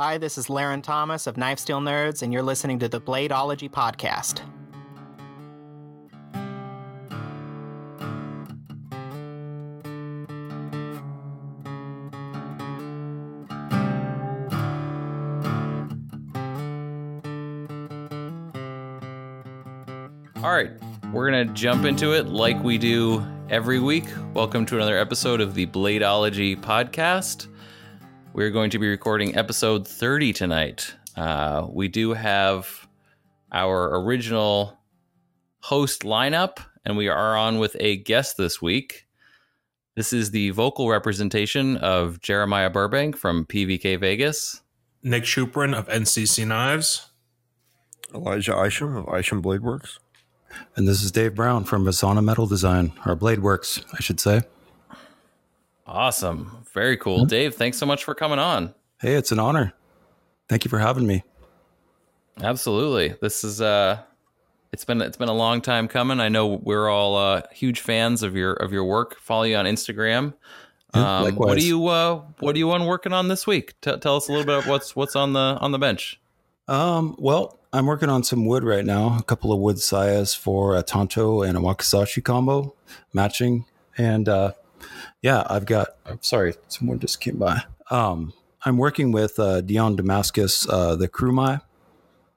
Hi, this is Larrin Thomas of Knife Steel Nerds, and you're listening to the Bladeology Podcast. All right, we're going to jump into it like we do every week. Welcome to another episode of the Bladeology podcast. We're going to be recording episode 30 tonight. Uh, we do have our original host lineup, and we are on with a guest this week. This is the vocal representation of Jeremiah Burbank from PVK Vegas. Nick Shuprin of NCC Knives. Elijah Isham of Isham Blade Works. And this is Dave Brown from Vasana Metal Design, or Blade Works, I should say. Awesome. Very cool. Dave, thanks so much for coming on. Hey, it's an honor. Thank you for having me. Absolutely. This is uh it's been it's been a long time coming. I know we're all uh huge fans of your of your work. Follow you on Instagram. Yeah, Um, what likewise. do you uh what are you on working on this week? T- tell us a little bit of what's what's on the on the bench. Um, well, I'm working on some wood right now, a couple of wood sayas for a Tanto and a Wakizashi combo matching. And uh, yeah, I've got, I'm sorry, someone just came by. Um, I'm working with uh, Dion Damascus, uh, the Krumai.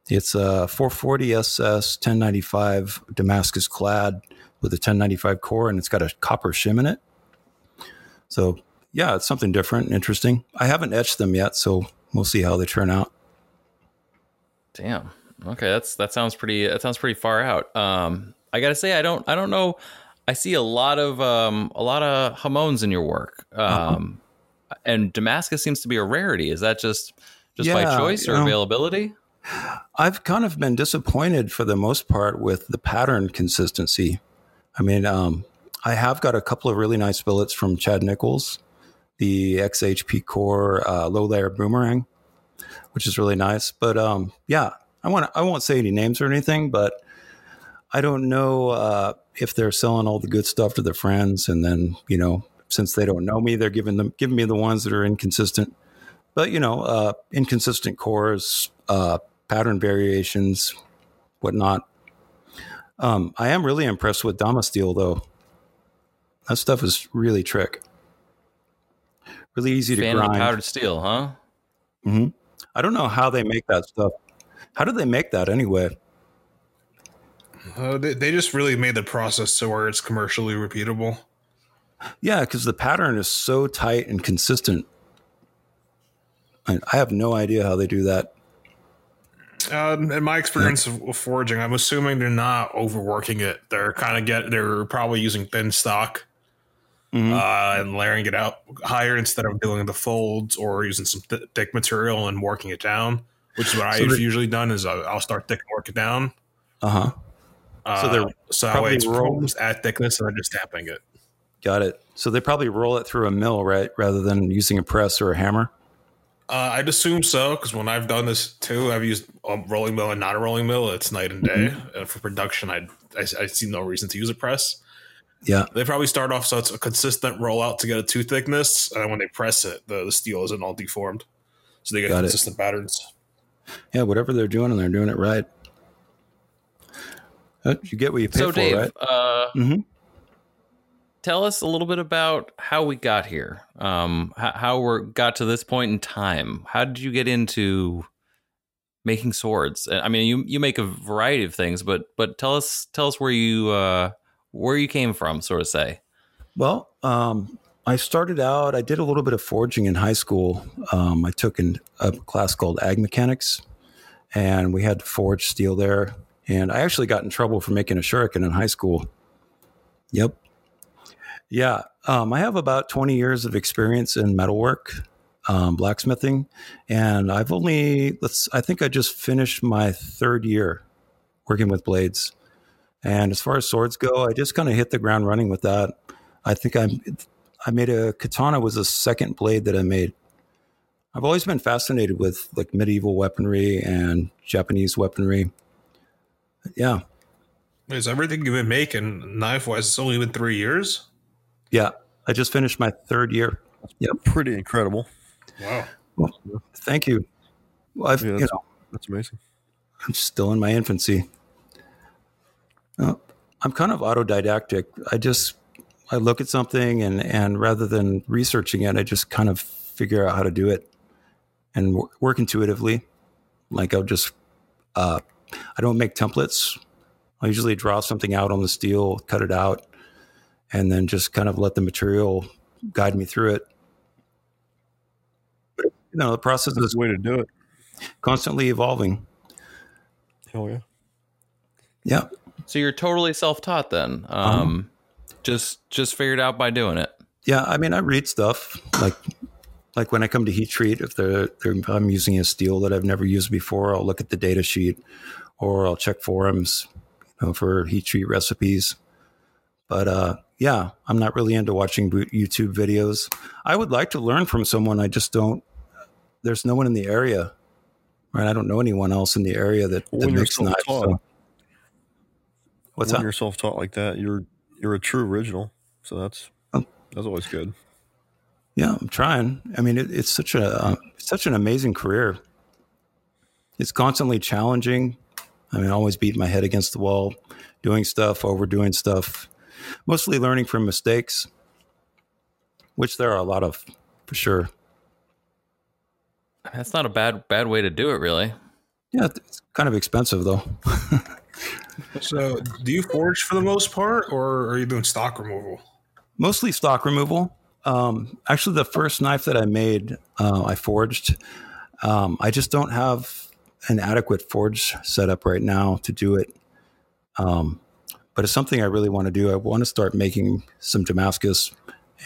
It's a 440 SS 1095 Damascus clad with a 1095 core, and it's got a copper shim in it. So yeah, it's something different and interesting. I haven't etched them yet, so we'll see how they turn out. Damn. Okay, that's that sounds pretty that sounds pretty far out. Um I got to say I don't I don't know I see a lot of um a lot of Hamons in your work. Um and Damascus seems to be a rarity. Is that just just by choice or you know, availability? I've kind of been disappointed for the most part with the pattern consistency. I mean, um, I have got a couple of really nice billets from Chad Nichols, the XHP Core uh, low layer boomerang, which is really nice. But um, yeah, I want I won't say any names or anything, but I don't know uh, if they're selling all the good stuff to their friends, and then you know, since they don't know me, they're giving them giving me the ones that are inconsistent. But you know, uh, inconsistent cores, uh, pattern variations, whatnot. Um, I am really impressed with Damasteel, though. That stuff is really trick. Really easy to Fan of grind. powdered steel, huh? Mm-hmm. I don't know how they make that stuff. How do they make that anyway? Uh, they, they just really made the process to where it's commercially repeatable. Yeah, because the pattern is so tight and consistent. I, I have no idea how they do that. Uh, in my experience of, of forging, I'm assuming they're not overworking it. They're kind of get they're probably using thin stock Mhm. uh, and layering it out higher instead of doing the folds or using some th- thick material and working it down. Which is what So I've usually done is I'll, I'll start thick and work it down. Uh huh. Uh, So they're so that probably it's roll- at thickness and then just tapping it. Got it. So they probably roll it through a mill, right, rather than using a press or a hammer. Uh, I'd assume so because when I've done this too, I've used a rolling mill and not a rolling mill. It's night and day. Uh, for production, I, I I see no reason to use a press. Yeah. They probably start off so it's a consistent rollout to get a two thickness, and then when they press it, the, the steel isn't all deformed, so they get Got it. consistent patterns. Yeah, whatever they're doing, and they're doing it right. Uh, You get what you pay So for, Dave, right? uh Mhm. tell us a little bit about how we got here. Um how, how we got to this point in time. How did you get into making swords? I mean, you you make a variety of things, but but tell us tell us where you uh where you came from, sort of say. Well, um, I started out. I did a little bit of forging in high school. Um, I took in a class called Ag Mechanics, and we had to forge steel there. And I actually got in trouble for making a shuriken in high school. Yep. Yeah, um, I have about 20 years of experience in metalwork, um, blacksmithing, and I've only let's. I think I just finished my third year working with blades. And as far as swords go, I just kind of hit the ground running with that. I think I I made a katana was the second blade that I made. I've always been fascinated with like medieval weaponry and Japanese weaponry. Yeah, Is everything you've been making knife wise? It's only been three years. yeah. I just finished my third year. Yeah. Pretty incredible. Wow. Well, thank you. Well, I've, Yeah, you that's, know, that's amazing. I'm still in my infancy. Uh, I'm kind of autodidactic. I just I look at something and and rather than researching it, I just kind of figure out how to do it and w- work intuitively. Like I'll just uh, I don't make templates. I usually draw something out on the steel, cut it out, and then just kind of let the material guide me through it. But, you know, the process That's is the way to do it. constantly evolving. Hell yeah. Yeah. So you're totally self-taught then. Um, just just figured out by doing it. Yeah, I mean, I read stuff like like when I come to heat treat, if they're, they're if I'm using a steel that I've never used before, I'll look at the data sheet, or I'll check forums, you know, for heat treat recipes. But uh, yeah, I'm not really into watching YouTube videos. I would like to learn from someone. I just don't. There's no one in the area, right? I don't know anyone else in the area that, that When makes knives. So. What's when that? you're self-taught like that, you're you're a true original. So that's Oh. that's always good. Yeah, I'm trying. I mean, it, it's such a uh, such an amazing career. It's constantly challenging. I mean, I always beat my head against the wall, doing stuff, overdoing stuff, mostly learning from mistakes, which there are a lot of for sure. That's not a bad bad way to do it, really. Yeah, it's kind of expensive though. So, do you forge for the most part, or are you doing stock removal? mostly stock removal. Um, actually, the first knife that I made, uh, I forged. Um, I just don't have an adequate forge setup right now to do it. Um, but it's something I really want to do. I want to start making some Damascus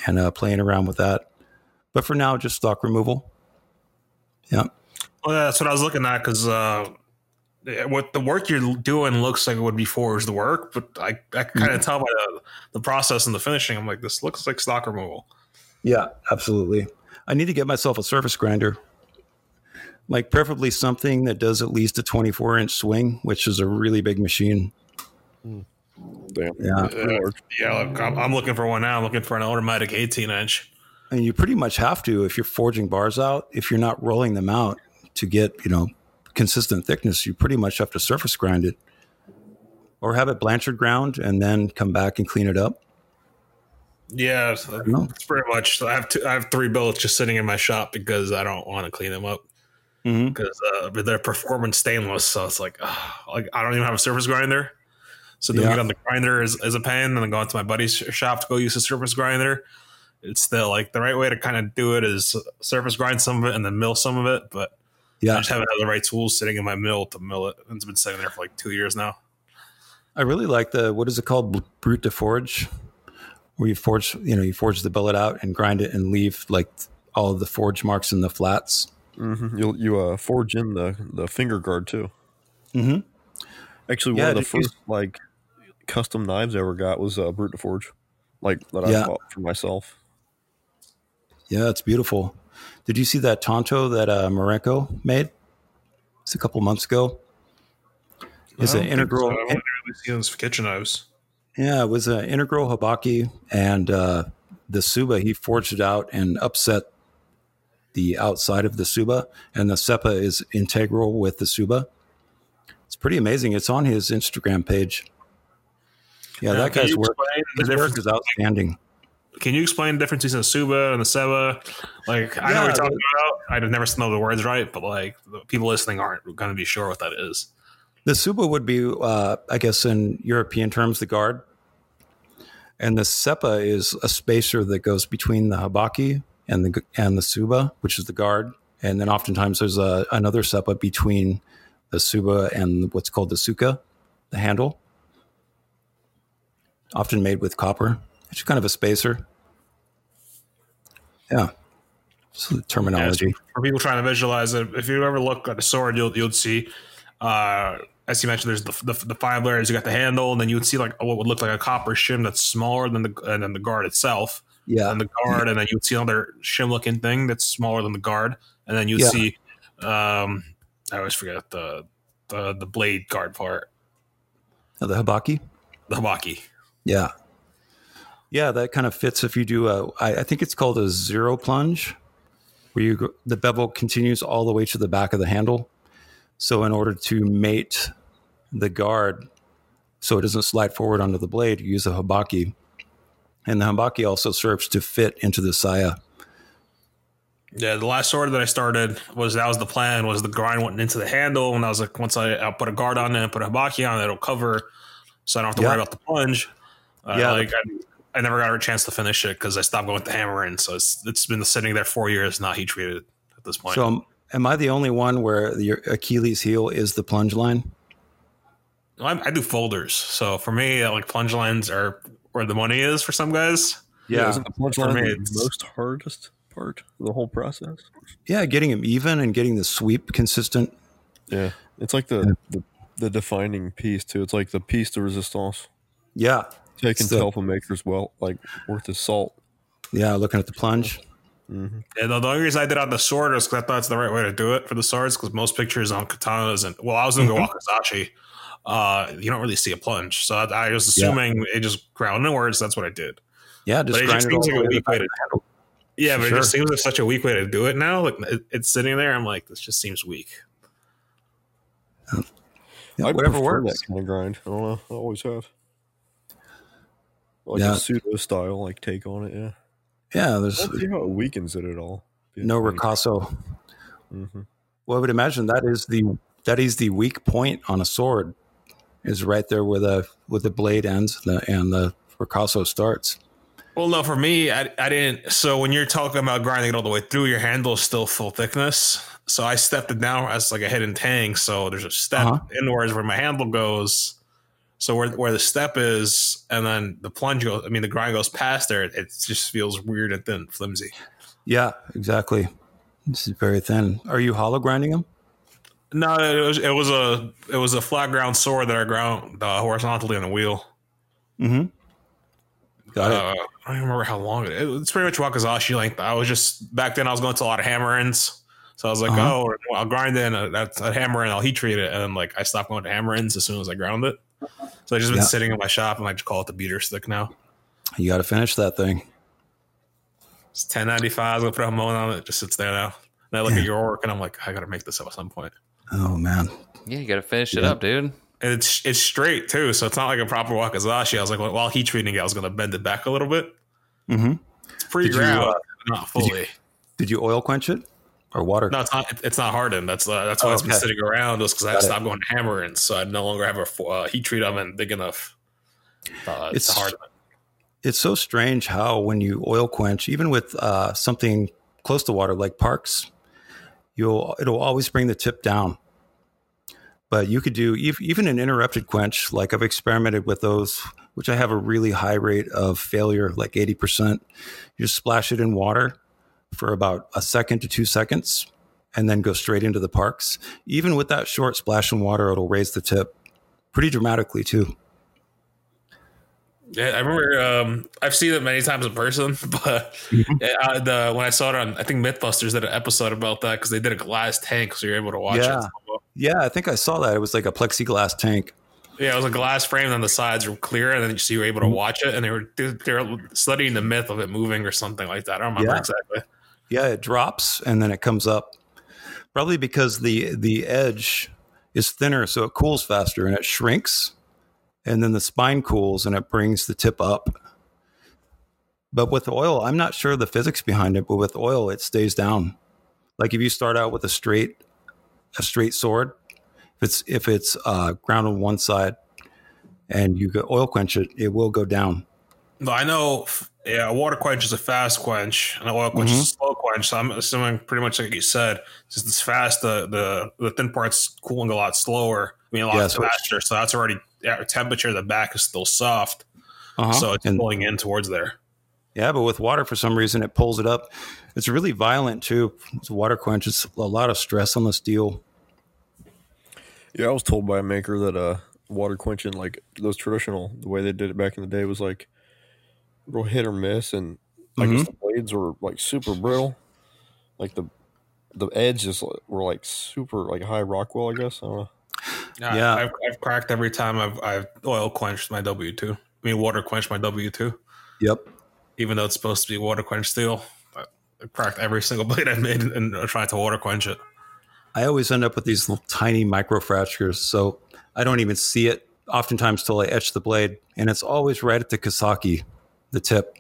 and uh, playing around with that. But for now, just stock removal. Yeah. Well, that's what I was looking at because uh, what the work you're doing looks like it would be forged work, but I, I can kind of tell by the, the process and the finishing. I'm like, this looks like stock removal. Yeah, absolutely. I need to get myself a surface grinder. Like preferably something that does at least a 24 inch swing, which is a really big machine. Damn. Yeah. Uh, yeah, look, I'm, I'm looking for one now. I'm looking for an automatic 18 inch. And you pretty much have to if you're forging bars out. If you're not rolling them out to get, you know, consistent thickness, you pretty much have to surface grind it. Or have it Blanchard ground and then come back and clean it up. Yeah, so pretty much. I have two, I have three billets just sitting in my shop because I don't want to clean them up Mm-hmm. because uh, they're performance stainless. So it's like, ah, like I don't even have a surface grinder. So then Yeah. get on the grinder as, as a pen, and then go into my buddy's shop to go use a surface grinder. It's still like the right way to kind of do it is surface grind some of it and then mill some of it. But yeah, I just haven't had the right tools sitting in my mill to mill it. It's been sitting there for like two years now. I really like the, what is it called? Brute de forge, where you forge, you know, you forge the billet out and grind it and leave like all of the forge marks in the flats. hmm You you uh, forge in the the finger guard too. Mm-hmm. Actually, Yeah, one of the did you- first like custom knives I ever got was uh, Brute to Forge, like that I Yeah. bought for myself. Yeah, it's beautiful. Did you see that Tanto that uh, Marenko made? It's a couple months ago. It's I an integral. so. I haven't really seen those kitchen knives. Yeah, it was an integral Habaki, and uh, the Tsuba he forged it out and upset the outside of the Tsuba, and the Seppa is integral with the Tsuba. It's pretty amazing. It's on his Instagram page. Yeah, Now, that guy's work. the His work difference- is outstanding. Can you explain the difference between the Tsuba and the Seppa? Like, I know what you're talking about. I've never know the words right, but like, the people listening aren't going to be sure what that is. The Tsuba would be, uh, I guess, in European terms, the guard. And the Seppa is a spacer that goes between the Habaki and the and the Tsuba, which is the guard. And then oftentimes there's a, another Seppa between the Tsuba and what's called the Tsuka, the handle. Often made with copper. It's kind of a spacer. Yeah. So the terminology. For people trying to visualize it, if you ever look at a sword, you'll you'll see, uh, as you mentioned, there's the, the, the five layers. You got the handle, and then you would see like what would look like a copper shim that's smaller than the and then the guard itself, Yeah. and the guard, and then you would see another shim looking thing that's smaller than the guard, and then you'd Yeah. see, um, I always forget the the the blade guard part, the Habaki. the habaki. Yeah. Yeah, that kind of fits if you do a, I, I think it's called a zero plunge. where you go, the bevel continues all the way to the back of the handle. So in order to mate the guard, so it doesn't slide forward onto the blade, you use a habaki, and the habaki also serves to fit into the saya. Yeah, the last sword that I started was that was the plan was the grind went into the handle, and I was like, once I I'll put a guard on it and put a habaki on it, it'll cover, so I don't have to Yeah. worry about the plunge. Uh, Yeah. like I, I never got a chance to finish it because I stopped going with the hammer in, so it's it's been sitting there four years, not heat treated at this point. So am I the only one where your Achilles heel is the plunge line? I, I do folders, so for me, uh, like plunge lines are where the money is for some guys. Yeah, isn't the punch For line me, the most hardest part of the whole process? Yeah, getting them even and getting the sweep consistent. Yeah, it's like the the, the defining piece too. It's like the piece de resistance. Yeah, taking you can So- tell a maker's well like worth his salt. yeah. Looking at the plunge. Yeah, the, the only reason I did on the sword is because I thought it's the right way to do it for the swords. Because most pictures on katanas and well, I was doing the wakizashi. Uh, you don't really see a plunge, so I, I was assuming it just ground inwards. That's what I did. Yeah, just But it just seems like a way to the weak way to handle. Yeah, but Sure. it just seems like such a weak way to do it now. Like it, it's sitting there, I'm like, this just seems weak. Yeah, I whatever prefer works. that kind of grind. I don't know. I always have. Like Yeah. a pseudo style like take on it. Yeah. Yeah, I there's don't see how it weakens it at all. no ricasso. Mm-hmm. Well, I would imagine that is the that is the weak point on a sword, is right there where the where the blade ends and the, and the ricasso starts. Well, no, for me, I, I didn't. So when you're talking about grinding it all the way through, your handle is still full thickness. So I stepped it down as like a hidden tang. So there's a step Uh-huh. inwards where my handle goes. So where where the step is, and then the plunge goes. I mean, the grind goes past there. It just feels weird and thin, flimsy. Yeah, exactly. This is very thin. Are you hollow grinding them? No, it was it was a it was a flat ground sword that I ground uh, horizontally on the wheel. Mm-hmm. Got it. Uh, I don't even remember how long it is. It's pretty much Wakizashi length. I was just back then. I was going to a lot of hammer ins, so I was like, Uh-huh. "Oh, I'll grind in a, that's a hammer in. I'll heat treat it." And then like I stopped going to hammer ins as soon as I ground it. So I just been Yeah. sitting in my shop and I just call it the beater stick now. You got to finish that thing. It's ten ninety five. I'm gonna put a Hamon on it. It just sits there now. And I look Yeah. at your work and I'm like, I gotta make this up at some point. Oh man. Yeah, you got to finish it up, dude. And it's it's straight too, so it's not like a proper Wakizashi. I was like, well, while heat treating it, I was gonna bend it back a little bit. Mm-hmm. It's pre Did you, ground, uh, not fully. Did you oil quench it or water? No, it's not. It's not hardened. That's uh, that's why Oh, it's been okay. sitting around. Was because I stopped going to hammer, so I no longer have a uh, heat treat oven big enough. Uh, It's- it. it's so strange how when you oil quench, even with uh, something close to water like Parks, you'll it'll always bring the tip down. But you could do even an interrupted quench, like I've experimented with those, which I have a really high rate of failure, like eighty percent. You just splash it in water for about a second to two seconds, and then go straight into the Parks. Even with that short splash in water, it'll raise the tip pretty dramatically too. Yeah, I remember. Um, I've seen it many times in person, but Mm-hmm. uh, the when I saw it on, I think MythBusters did an episode about that because they did a glass tank, so you're able to watch Yeah. it. Yeah, I think I saw that. It was like a plexiglass tank. Yeah, it was a glass frame, and the sides were clear, and then so you were able to Mm-hmm. watch it, and they were they were studying the myth of it moving or something like that. I don't remember Yeah. exactly. Yeah, it drops and then it comes up. Probably because the the edge is thinner, so it cools faster and it shrinks, and then the spine cools and it brings the tip up. But with oil, I'm not sure the physics behind it, but with oil, it stays down. Like if you start out with a straight a straight sword, if it's if it's uh, ground on one side and you go oil quench it, it will go down. No, I know. Yeah, a water quench is a fast quench, and an oil quench is a Mm-hmm. slow quench. So I'm assuming pretty much like you said, since it's fast, the the the thin part's cooling a lot slower. I mean, a lot Yeah, faster. So that's already yeah, temperature. The back is still soft, Uh-huh. so it's And- pulling in towards there. Yeah, but with water, for some reason, it pulls it up. It's really violent too. It's a water quench. It's a lot of stress on the steel. Yeah, I was told by a maker that uh water quenching like those traditional the way they did it back in the day was like real hit or miss and I guess mm-hmm. the blades were like super brittle. Like the the edges were like super like high Rockwell, I guess. I don't know. Yeah, Yeah. I've, I've cracked every time I've I've oil quenched my W two. I mean, water quenched my W two, Yep. even though it's supposed to be water quenched steel. But cracked every single blade I've made and, and tried to water quench it. I always end up with these little tiny micro fractures, so I don't even see it oftentimes till I etch the blade, and it's always right at the Kissaki, the tip.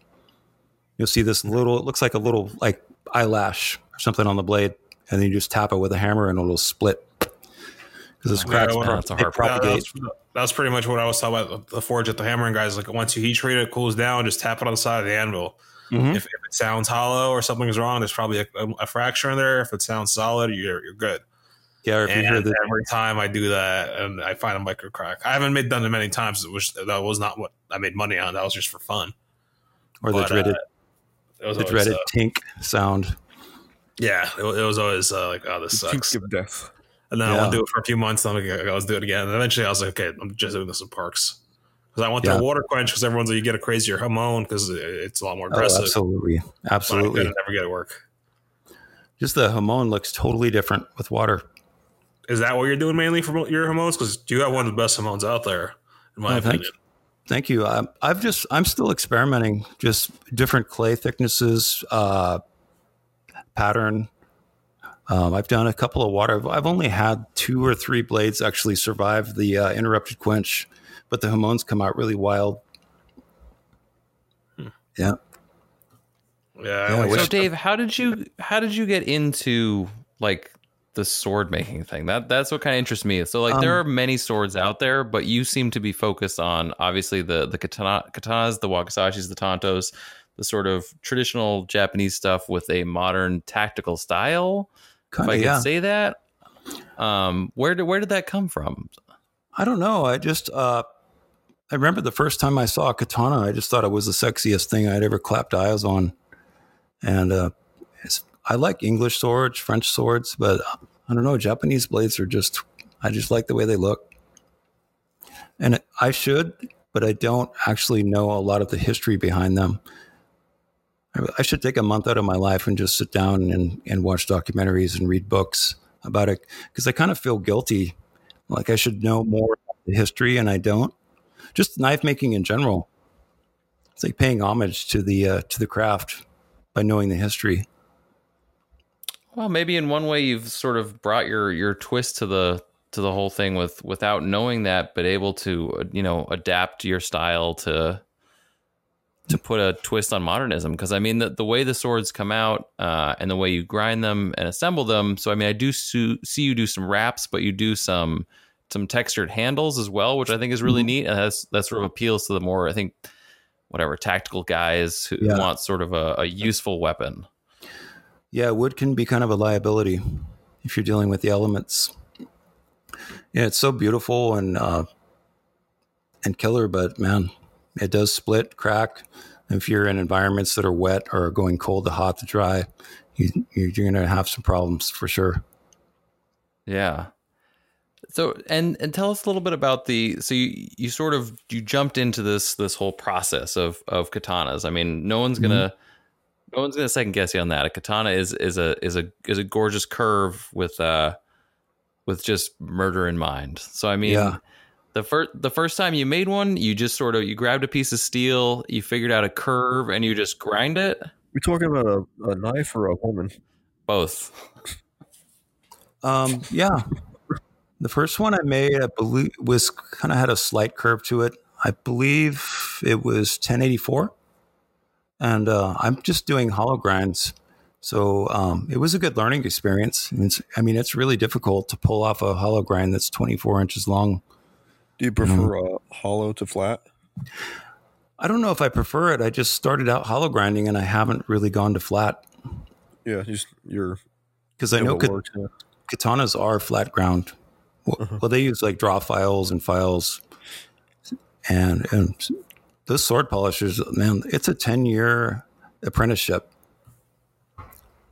You'll see this little, it looks like a little like eyelash or something on the blade, and then you just tap it with a hammer and it'll split. Because it's cracks, Yeah, pro- a hard propagate. that's, that's pretty much what I was talking about the forge at the hammering guys. Like once you heat treat it, it cools down, just tap it on the side of the anvil. Mhm. If, if it sounds hollow or something's wrong, there's probably a, a fracture in there. If it sounds solid, you're you're good. Yeah, or if you hear And the every time I do that, and I find a micro crack, I haven't made done it many times. Which that was not what I made money on. That was just for fun. Or the but, dreaded It was the dreaded uh, tink sound. yeah, it, was- it was always uh, like, oh, this sucks. Think of death. And then I Yeah. won't do it for a few months. And I'm like, let's do it again. And eventually I was like, okay, I'm just doing this in parks. Because I want Yeah. the water quench because everyone's like, you get a crazier hamon because it's a lot more Oh, aggressive. absolutely, But I absolutely. never get it work. Just the hamon looks totally different with water. Is that what you're doing mainly for your hamons? Because you have one of the best hamons out there, in my Oh, thank opinion. Thank you. I, I've just I'm still experimenting, just different clay thicknesses, uh, pattern. Um, I've done a couple of water. I've only had two or three blades actually survive the uh, interrupted quench, but the hamons come out really wild. Yeah. Yeah, Yeah, like which- So Dave, how did you how did you get into like the sword making thing? That that's what kind of interests me. So like there are Um, many swords out there, but you seem to be focused on obviously the the katana, katanas, the wakizashis, the tantos, the sort of traditional Japanese stuff with a modern tactical style. Kind if I could yeah. say that. Um, where did where did that come from? I don't know. I just uh, I remember the first time I saw a katana, I just thought it was the sexiest thing I'd ever clapped eyes on. And uh, it's, I like English swords, French swords, but I don't know. Japanese blades are just I just like the way they look. And I should, but I don't actually know a lot of the history behind them. I- should take a month out of my life and just sit down and, and watch documentaries and read books about it because I kind of feel guilty like I should know more about the history, and I don't. Just knife making in general. It's like paying homage to the uh, to the craft by knowing the history. Well, maybe in one way you've sort of brought your your twist to the to the whole thing with without knowing that, but able to uh, you know adapt your style to to put a twist on modernism. Because I mean, the the way the swords come out uh, and the way you grind them and assemble them. So I mean, I do su- see you do some wraps, but you do some some textured handles as well, which I think is really neat, and that's that sort of appeals to the more I think whatever tactical guys who Yeah. want sort of a, a useful weapon. Yeah, wood can be kind of a liability if you're dealing with the elements. Yeah, it's so beautiful and uh, and killer, but man, it does split, crack. If you're in environments that are wet or going cold to hot to dry, you, you're going to have some problems for sure. Yeah. So and and tell us a little bit about the so you you sort of you jumped into this this whole process of of katanas. I mean, no one's gonna no one's gonna second guess you on that. A katana is is a is a is a gorgeous curve with uh with just murder in mind. So I mean Yeah. the first the first time you made one, you just sort of you grabbed a piece of steel, you figured out a curve, and you just grind it. We talking about a, a knife or a woman? Both. Um, yeah. The first one I made, I believe, was kind of had a slight curve to it. I believe it was 1084. And uh, I'm just doing hollow grinds. So um, it was a good learning experience. It's, I mean, it's really difficult to pull off a hollow grind that's 24 inches long. Do you prefer uh, hollow to flat? I don't know if I prefer it. I just started out hollow grinding and I haven't really gone to flat Yeah, just your. because I know what kat- works, yeah. katanas are flat ground. Well, well, they use like draw files and files, and and those sword polishers, man, it's a ten year apprenticeship.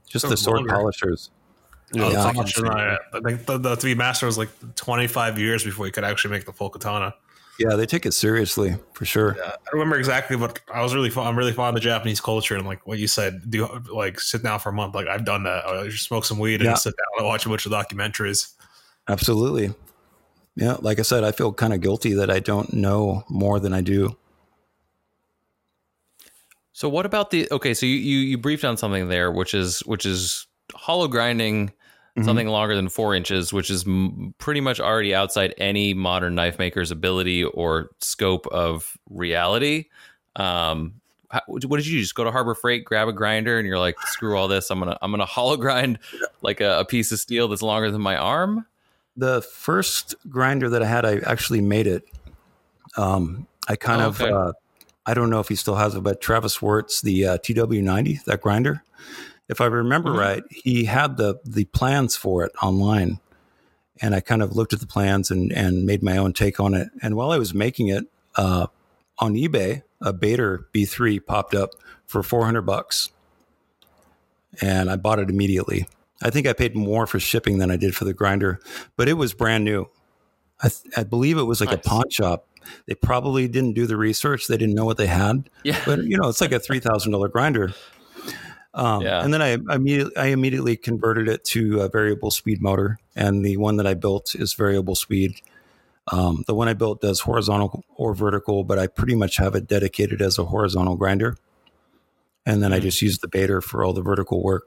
Just So the sword longer. polishers. Oh, Yeah, I can I, I think the, the to be master was like 25 years before you could actually make the full katana. Yeah, they take it seriously for sure. Yeah, I remember exactly what I was really fond. I'm really fond of the Japanese culture and like what you said. Do like sit down for a month. Like I've done that. I just smoke some weed and Yeah. sit down and watch a bunch of documentaries. Absolutely. Yeah, like I said, I feel kind of guilty that I don't know more than I do. So what about the okay? So you you, you briefed on something there, which is which is hollow grinding Mhm. something longer than four inches, which is m- pretty much already outside any modern knife maker's ability or scope of reality. Um, how, what did you do? just go to Harbor Freight, grab a grinder, and you're like, screw all this. I'm gonna I'm gonna hollow grind like a, a piece of steel that's longer than my arm. The first grinder that I had, I actually made it. Um, I kind Oh, of, uh, I don't know if he still has it, but Travis Wuertz, the uh, TW90, that grinder, if I remember Mhm. right, he had the the plans for it online, and I kind of looked at the plans and and made my own take on it. And while I was making it uh, on eBay, a Bader B3 popped up for 400 bucks, and I bought it immediately. I think I paid more for shipping than I did for the grinder, but it was brand new. I, th- I believe it was like Nice. a pawn shop. They probably didn't do the research. They didn't know what they had, Yeah. but you know, it's like a three thousand dollar grinder. Um, Yeah. And then I immediately I immediately converted it to a variable speed motor, and the one that I built is variable speed. Um, the one I built does horizontal or vertical, but I pretty much have it dedicated as a horizontal grinder, and then I Mm. just use the Bader for all the vertical work.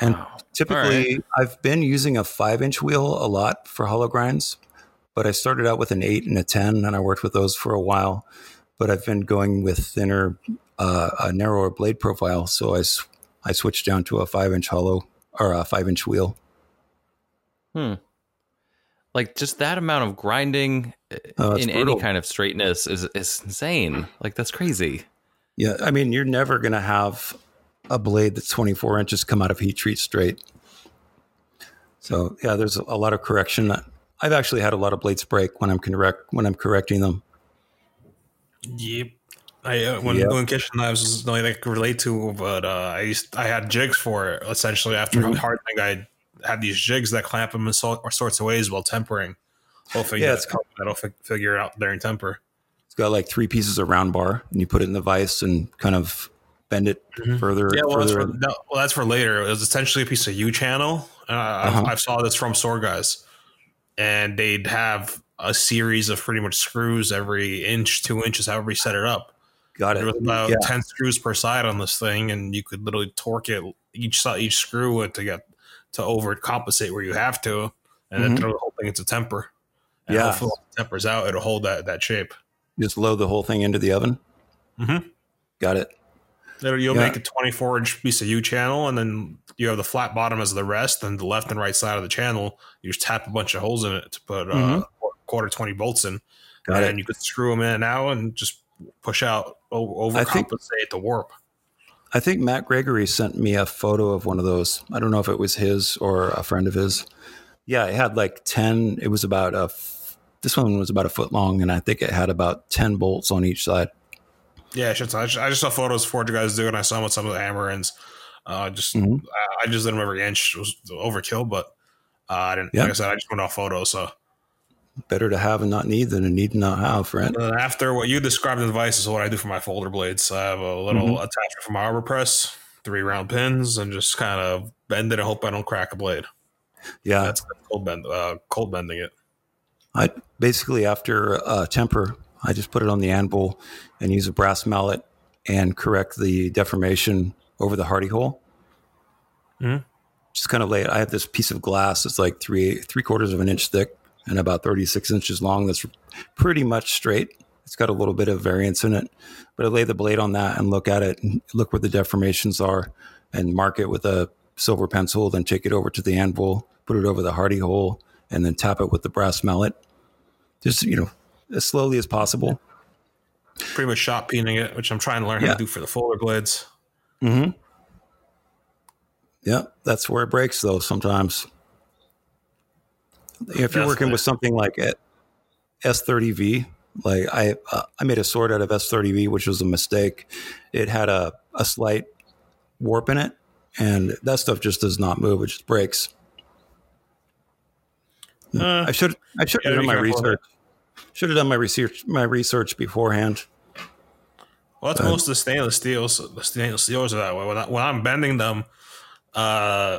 And Wow. typically, I've been using a five inch wheel a lot for hollow grinds, but I started out with an eight and a 10, and I worked with those for a while. But I've been going with thinner, uh, a narrower blade profile. So I, I switched down to a five inch hollow or a five inch wheel. Hmm. Like just that amount of grinding uh, Oh, in any kind of straightness is is insane. Like that's crazy. Yeah. I mean, you're never going to have a blade that's 24 inches come out of heat treat straight. So yeah, there's a lot of correction. I've actually had a lot of blades break when I'm correct when I'm correcting them. Yep. I uh, when Yep. doing kitchen knives is the only thing I could relate to, but uh, I used I had jigs for it essentially after Mhm. hardening. I had these jigs that clamp them in all sorts of ways while tempering. Hopefully, Yeah, yeah, it's- that'll fi- figure it out during temper. It's got like three pieces of round bar, and you put it in the vise and kind of bend it Mhm. further. Yeah, well, that's for, no, well, that's for later. It was essentially a piece of U channel. Uh, Uh-huh. I've, I've saw this from Sword Guys, and they'd have a series of pretty much screws every inch, two inches, however you set it up. got it. There was about Yeah. ten screws per side on this thing, and you could literally torque it each side, each screw to get to overcompensate where you have to, and then Mhm. throw the whole thing into temper. And Yeah. hopefully tempers out, it'll hold that that shape. Just load the whole thing into the oven. Mhm. Got it. You'll Yeah. make a 24 inch piece of U channel, and then you have the flat bottom as the rest, and the left and right side of the channel, you just tap a bunch of holes in it to put uh, Mhm. quarter 20 bolts in. Got and it. you could screw them in and out and just push out, o- I think- overcompensate the warp. I think Matt Gregory sent me a photo of one of those. I don't know if it was his or a friend of his. Yeah, it had like 10. It was about a, f- this one was about a foot long, and I think it had about 10 bolts on each side. Yeah, I, I, just, I just saw photos for you guys do, and I saw them with some of the hammer ends. Uh, just Mhm. I, I just did them every inch. It was overkill, but uh, I didn't. Yeah. Like I said, I just went off photos. So Better to have and not need than to need and not have, right? And after what you described in the device is what I do for my folder blades. I have a little Mhm. attachment from my arbor press, three round pins, and just kind of bend it and hope I don't crack a blade. Yeah. That's cold bend, uh, cold bending it. I basically after uh, temper, I just put it on the anvil and use a brass mallet and correct the deformation over the hardy hole. Mhm. Just kind of lay it. I have this piece of glass that's like three three quarters of an inch thick and about thirty six inches long. That's pretty much straight. It's got a little bit of variance in it, but I lay the blade on that and look at it and look where the deformations are and mark it with a silver pencil. Then take it over to the anvil, put it over the hardy hole, and then tap it with the brass mallet just you know as slowly as possible. Pretty much shot peening it, which I'm trying to learn how to do for the folder blades. Mm-hmm. Yeah, that's where it breaks though. Sometimes, if you're working with something like S30V, like I uh, I made a sword out of S30V, which was a mistake. It had a a slight warp in it, and that stuff just does not move. It just breaks. Uh, I should I should have done my research. Should have done my research my research beforehand. Well, that's Uh, most of the stainless steels. The stainless steels are that way. When, I, I'm bending them, uh,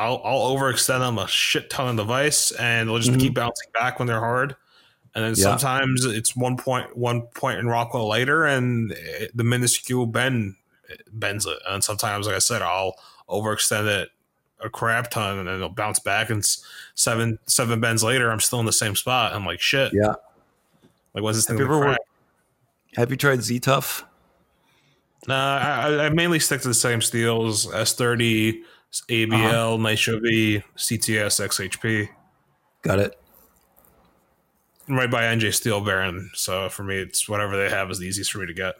I'll, I'll overextend them a shit ton of the vise, and they'll just Mhm. keep bouncing back when they're hard. and then Yeah. sometimes it's one point one point in Rockwell later, and it, the minuscule bend bends it. And sometimes, like I said, I'll overextend it a crap ton, and then it'll bounce back. And seven seven bends later, I'm still in the same spot. I'm like, shit. Yeah. Like, what's this thing? Have you gonna ever? Have you tried Z-Tuff? Nah, I, I- mainly stick to the same steels: S30, ABL, Nitro V, CTS, XHP. Got it. I'm right by NJ Steel Baron, so for me, it's whatever they have is the easiest for me to get.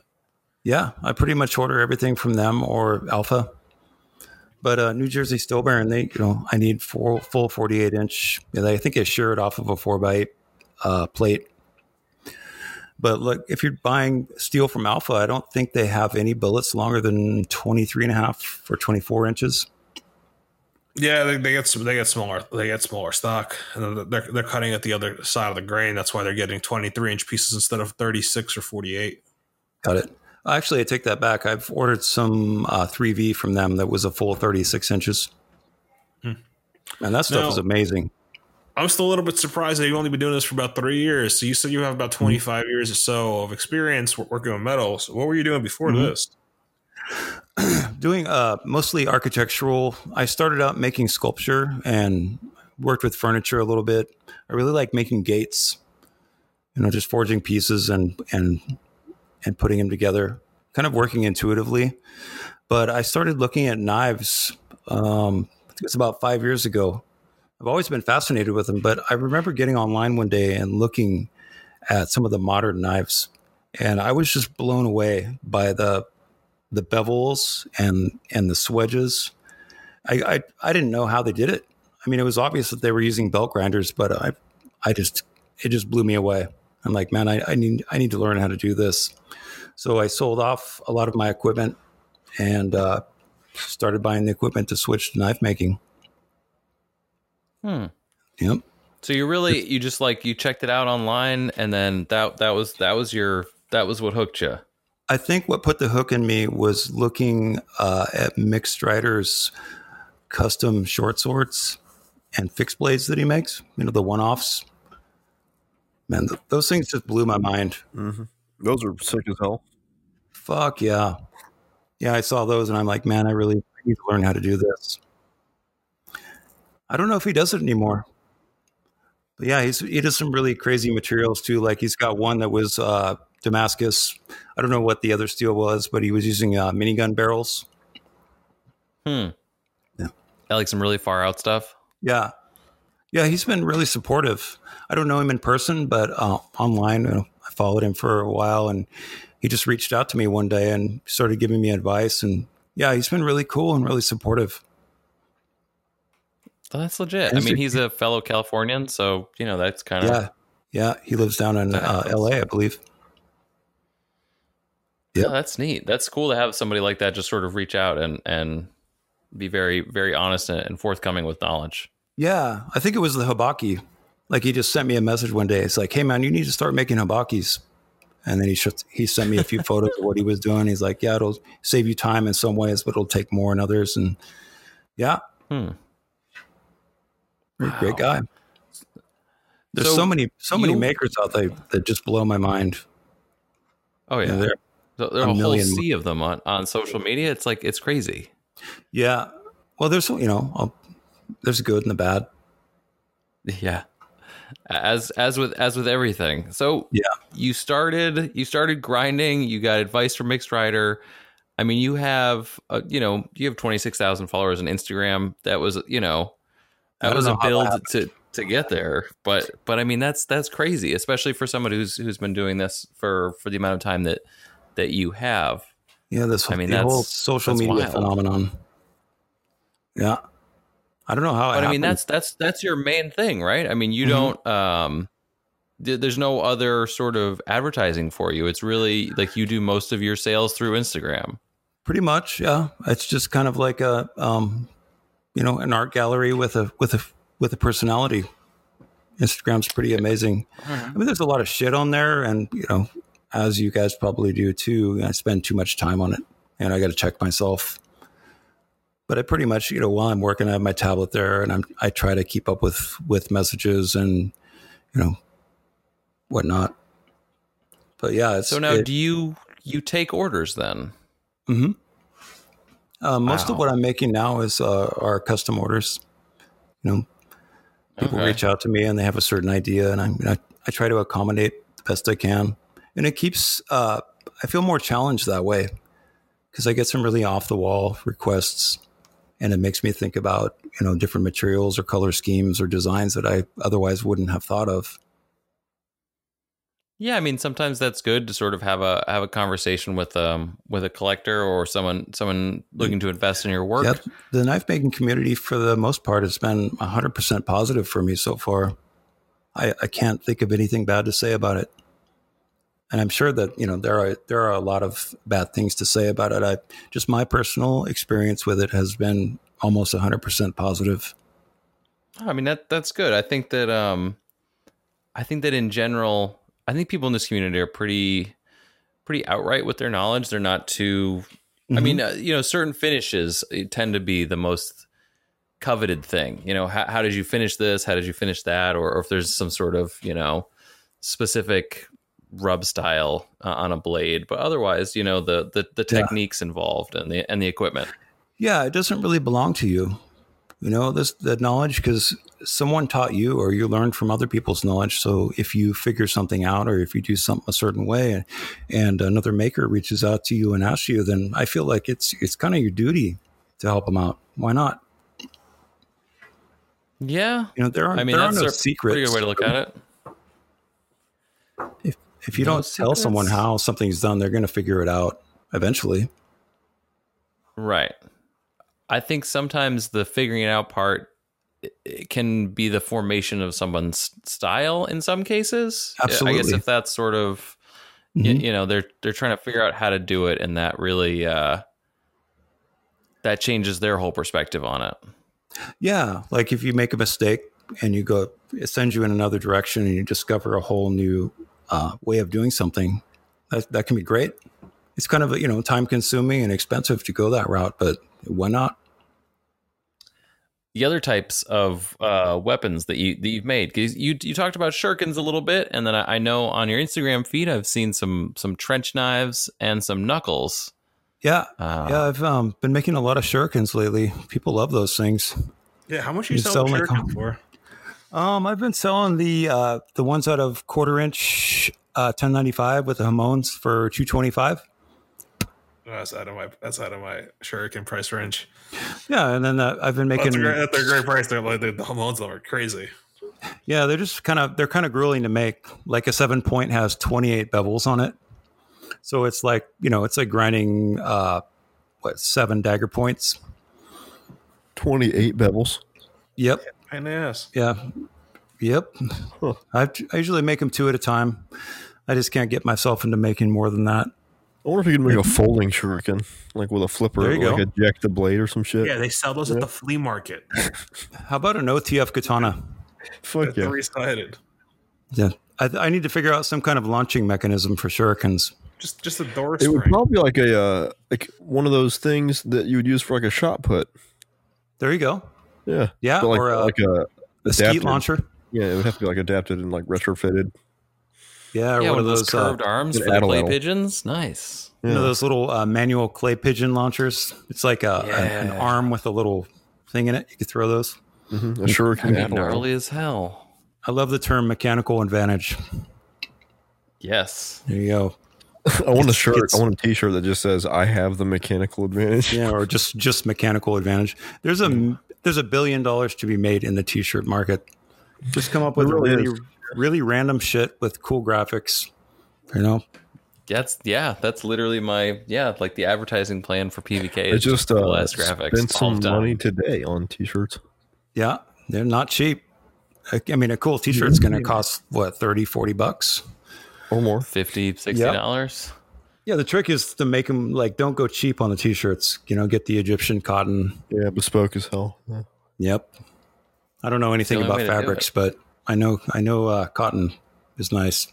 Yeah, I pretty much order everything from them or Alpha. But uh, New Jersey Steel Baron, they you know I need four full 48 inch. yeah, I think they it off of a four by eight uh, plate. But look, if you're buying steel from Alpha, I don't think they have any bullets longer than 23 and a half or 24 inches. Yeah, they, they get some, they get smaller they get smaller stock, and they're they're cutting at the other side of the grain. That's why they're getting 23 inch pieces instead of 36 or 48. Got it. Actually, I take that back. I've ordered some uh, 3V from them that was a full 36 inches. And that stuff Now- is amazing. I'm still a little bit surprised that you've only been doing this for about three years. So you said you have about 25 years or so of experience wo- working with metals. What were you doing before Mhm. this? doing uh, mostly architectural. I started out making sculpture and worked with furniture a little bit. I really like making gates, you know, just forging pieces and and and putting them together, kind of working intuitively. But I started looking at knives. Um, I think it was about five years ago. I've always been fascinated with them, but I remember getting online one day and looking at some of the modern knives, and I was just blown away by the the bevels and and the swedges. I, I I didn't know how they did it. I mean, it was obvious that they were using belt grinders, but I I just it just blew me away. I'm like, man, I, I need I need to learn how to do this. So I sold off a lot of my equipment and uh, started buying the equipment to switch to knife making. Hmm. Yep. So you really you just like you checked it out online and then that that was that was your that was what hooked you. I think what put the hook in me was looking uh, at Mick Strider's custom short swords and fixed blades that he makes. You know, the one offs. Man, th- those things just blew my mind. hmm Those are sick as hell. Fuck yeah. Yeah, I saw those and I'm like, man, I really need to learn how to do this. I don't know if he does it anymore. But yeah, he's, he does some really crazy materials too. Like he's got one that was uh, Damascus. I don't know what the other steel was, but he was using uh, minigun barrels. Hmm. Yeah. I like some really far out stuff. Yeah. Yeah, he's been really supportive. I don't know him in person, but uh, online, you know, I followed him for a while and he just reached out to me one day and started giving me advice. And yeah, he's been really cool and really supportive. Oh, that's legit. I mean, he's a fellow Californian, so you know that's kind of Yeah. Yeah. He lives down in uh. LA, I believe. yeah. That's neat. That's cool to have somebody like that just sort of reach out and and be very very honest and, and forthcoming with knowledge. Yeah. I think it was the Habaki. Like he just sent me a message one day. It's like, hey, man, you need to start making Habakis. And then he sh- he sent me a few photos of what he was doing. He's like, yeah, it'll save you time in some ways, but it'll take more in others. And yeah, Hmm. Great, great guy. There's So so, many so many makers out there that just blow my mind. Oh You yeah, know, they're- So there's a a, whole sea of them on, on social media. It's like it's crazy. yeah. Well, there's you know, I'll, there's good and the bad. Yeah. As as with as with everything. So Yeah. you started you started grinding. You got advice from Mick Strider. I mean, you have uh, you know you have twenty six thousand followers on Instagram. That was you know that was a build to to get there. But but I mean that's that's crazy, especially for someone who's who's been doing this for for the amount of time that that you have. Yeah, this I mean, the whole that's- social media wild. phenomenon. Yeah, I don't know how. But I mean happened. that's that's that's your main thing, right? I mean you Mhm. don't um th- there's no other sort of advertising for you. It's really like you do most of your sales through Instagram. pretty much. Yeah, it's just kind of like a um, you know, an art gallery with a with a with a personality. Instagram's pretty amazing. I mean, there's a lot of shit on there, and you know, as you guys probably do too. I spend too much time on it, and I got to check myself. But I pretty much, you know, while I'm working, I have my tablet there, and I'm I try to keep up with with messages and you know whatnot. But yeah, it's So now, it- do you you take orders then? Mhm. Uh, most Wow. of what I'm making now is uh, are custom orders. You know, people Okay. reach out to me and they have a certain idea, and I, I I try to accommodate the best I can, and it keeps. Uh, I feel more challenged that way because I get some really off the wall requests, and it makes me think about you know different materials or color schemes or designs that I otherwise wouldn't have thought of. Yeah, I mean sometimes that's good to sort of have a have a conversation with um with a collector or someone someone looking to invest in your work. Yep. The knife making community, for the most part, has been 100% positive for me so far. I, I can't think of anything bad to say about it. And I'm sure that, you know, there are there are a lot of bad things to say about it. I just my personal experience with it has been almost 100% positive. I mean that that's good. I think that um I think that in general, I think people in this community are pretty pretty outright with their knowledge. They're not too I mean, uh, you know, certain finishes uh, tend to be the most coveted thing. You know, how, how did you finish this? How did you finish that? Or, or if there's some sort of, you know, specific rub style uh, on a blade. But otherwise, you know, the the, the Yeah. techniques involved and the and the equipment. Yeah, it doesn't really belong to you. You know, this the knowledge because someone taught you or you learned from other people's knowledge. So if you figure something out or if you do something a certain way and, and another maker reaches out to you and asks you, then I feel like it's it's kind of your duty to help them out. Why not? Yeah. You know, there are I mean, there are that's no a secrets. pretty good way to look at it. If if you No don't tell someone how something's done, they're going to figure it out eventually. Right. I think sometimes the figuring it out part it- can be the formation of someone's style in some cases. Absolutely. I guess if that's sort of Mhm. you know they're they're trying to figure out how to do it and that really uh that changes their whole perspective on it. Yeah, like if you make a mistake and you go, it sends you in another direction, and you discover a whole new uh, way of doing something. That that can be great. It's kind of you know time consuming and expensive to go that route, but why not? The other types of uh, weapons that you that you've made, 'cause you you talked about shurikens a little bit, and then I, I know on your Instagram feed I've seen some some trench knives and some knuckles. Yeah, Uh, yeah. I've um, been making a lot of shurikens lately. People love those things. Yeah, how much you You sell sell a like shuriken a- for? Um, I've been selling the uh, the ones out of quarter inch, uh, ten ninety five with the Hamons for two twenty five. That's out of my that's out of my shuriken price range. Yeah, and then uh, I've been That's making. a great, that's a great price. They're like the, the Hamons are crazy. Yeah, they're just kind of they're kind of grueling to make. Like a seven point has twenty eight bevels on it, so it's like you know it's like grinding uh, what seven dagger points. 28 bevels. Yep, Pain in the ass. yeah, yep. Huh. I, I usually make them two at a time. I just can't get myself into making more than that. I wonder if you could make a folding shuriken, like with a flipper, There you like go. eject the blade or some shit. Yeah, they sell those at the flea market. How about an OTF katana? Fuck yeah. Three sided. Yeah, I, I need to figure out some kind of launching mechanism for shurikens. Just just a door It would probably be like a uh, like one of those things that you would use for like a shot put. There you go. Yeah, Yeah, But like or a, like a a skeet launcher. yeah, it would have to be like adapted and like retrofitted. Yeah, or yeah, one one of those, uh, curved arms for the clay pigeons. Nice. you know those little uh, manual clay pigeon launchers. It's like a, a- an arm with a little thing in it. You could throw those. hmm A shuriken. That'd be gnarly as hell. I love the term mechanical advantage. Yes. There you go. I want a shirt. It's- I want a T-shirt that just says "I have the mechanical advantage." Yeah, or just just mechanical advantage. There's a there's a billion dollars to be made in the t-shirt market. Just come up with There really really really random shit with cool graphics. You know, That's yeah. That's literally my yeah. Like the advertising plan for PVK. I is just cool uh, ass graphics. spent some the money today on T-shirts. yeah, they're not cheap. I I mean, a cool t-shirt's going to cost what 30, 40 bucks. or more. 50 60 dollars. Yeah, the trick is to make them like don't go cheap on the t-shirts. You know, get the Egyptian cotton. Yeah, bespoke as hell. Yeah. Yep. I don't know anything about way to do fabrics, but I know I know uh, cotton is nice.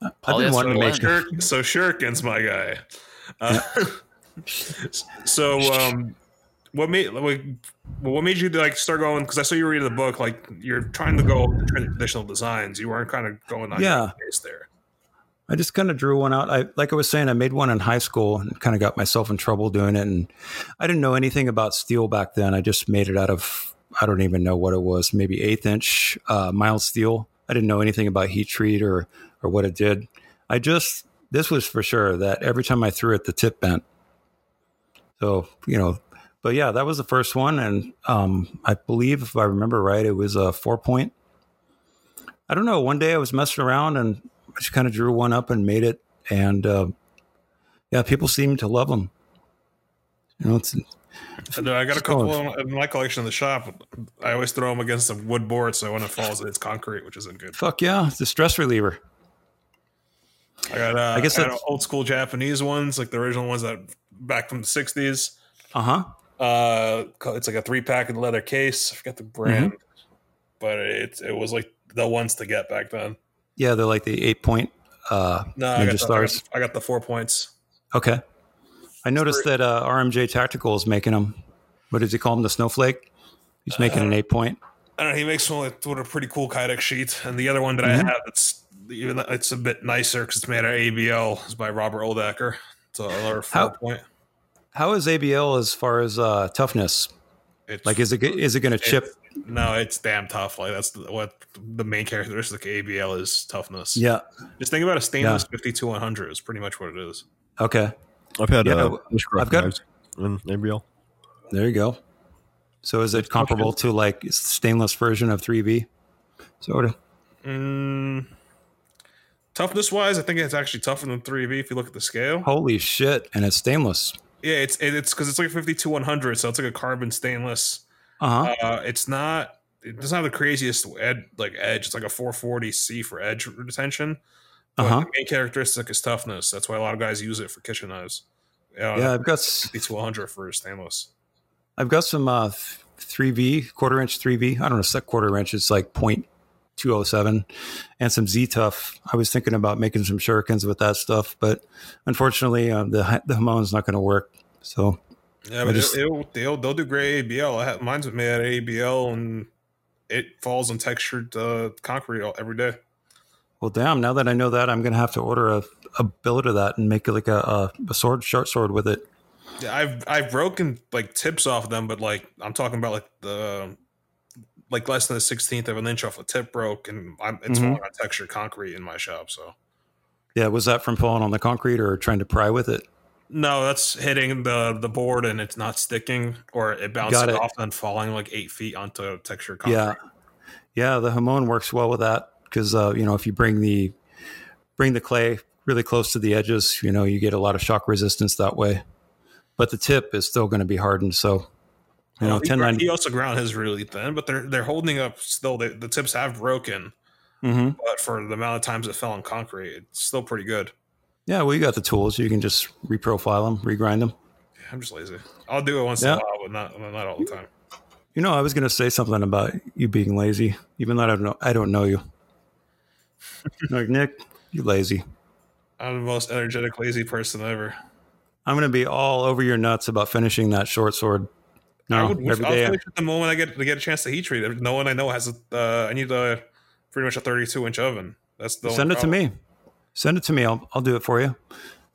I've been Polyester wanting to make blend. So shurikens, my guy. Uh, so um, what made like what made you like start going? Because I saw you reading the book. Like you're trying to go traditional designs. You weren't kind of going on Yeah. your pace there. I just kind of drew one out. I like I was saying, I made one in high school and kind of got myself in trouble doing it. And I didn't know anything about steel back then. I just made it out of I don't even know what it was, maybe eighth inch uh, mild steel. I didn't know anything about heat treat or or what it did. I just this was for sure that every time I threw it, the tip bent. So you know, but yeah, that was the first one, and um, I believe if I remember right, it was a four point. I don't know. One day I was messing around and I just kind of drew one up and made it, and uh, yeah, people seem to love them. You know, it's Uh, I got a couple in my collection in the shop. I always throw them against the wood board, so when it falls, it's concrete, which isn't good. fuck yeah, it's a stress reliever. I got, uh, I guess I got old school Japanese ones, like the original ones that back from the '60s. Uh huh. Uh, it's like a three pack in leather case. I forget the brand, but it it was like the ones to get back then. Yeah, they're like the eight point uh, No, I got, the, I, got. I got the four points. Okay. I noticed that uh, RMJ Tactical is making them. What does he call them? The Snowflake. He's making Uh, an eight point. I don't know. He makes one with, with a pretty cool Kydex sheet, and the other one that Mhm. I have, it's even it's a bit nicer because it's made out of ABL. It's by Robert Oldacker. It's another four How- point. How is ABL as far as uh, toughness? It's Like, is it is it going to chip? No, it's damn tough. Like that's the, what the main characteristic of ABL is toughness. Yeah. Just think about a stainless 52-100 is pretty much what it is. Okay. I've had Yeah, uh, I've got- knives in ABL. There you go. So is it comparable to like stainless version of 3V? Sort of. Mm, toughness wise, I think it's actually tougher than 3V if you look at the scale. Holy shit! And it's stainless. Yeah, it's it, it's because it's like 52-100, so it's like a carbon stainless. Uh huh. Uh, it's not. It doesn't have the craziest ed, like edge. It's like a 440C for edge retention. But Uh huh. The main characteristic is toughness. That's why a lot of guys use it for kitchen knives. Uh, Yeah, I've got s- 5200 for stainless. I've got some uh, 3V quarter inch 3V. I don't know, set quarter inch. It's like point two oh seven, and some Z-Tuff. I was thinking about making some shurikens with that stuff, but unfortunately, uh, the the Hamon's not going to work. So Yeah, but just- it, will they'll they'll do great ABL. I have, mine's made of ABL, and it falls on textured uh, concrete all, every day. Well, damn! Now that I know that, I'm gonna have to order a, a billet of that and make like a, a, a sword, short sword with it. Yeah, I've I've broken like tips off them, but like I'm talking about like the like less than a sixteenth of an inch off a tip broke, and I'm, it's Mhm. falling on textured concrete in my shop. So Yeah, was that from falling on the concrete or trying to pry with it? no, that's hitting the the board and it's not sticking, or it bounces it. off and falling like eight feet onto textured concrete. Yeah, yeah. The Hamon works well with that because uh, you know if you bring the bring the clay really close to the edges, you know you get a lot of shock resistance that way. But the tip is still going to be hardened, so you know he, ten ninety. also ground his really thin, but they're they're holding up still. They, the tips have broken, Mm-hmm. but for the amount of times it fell on concrete, it's still pretty good. Yeah, well, you got the tools. You can just reprofile them, regrind them. Yeah, I'm just lazy. I'll do it once Yeah. in a while, but not not all the time. You know, I was going to say something about you being lazy, even though I don't know. I don't know you. Like Nick, you lazy. I'm the most energetic, lazy person ever. I'm going to be all over your nuts about finishing that short sword. I No, would every I'll day. finish it the moment I get to get a chance to heat treat. it. No one I know has a. Uh, I need a pretty much a 32 inch oven. That's the Send it to me. Send it to me. I'll, I'll do it for you.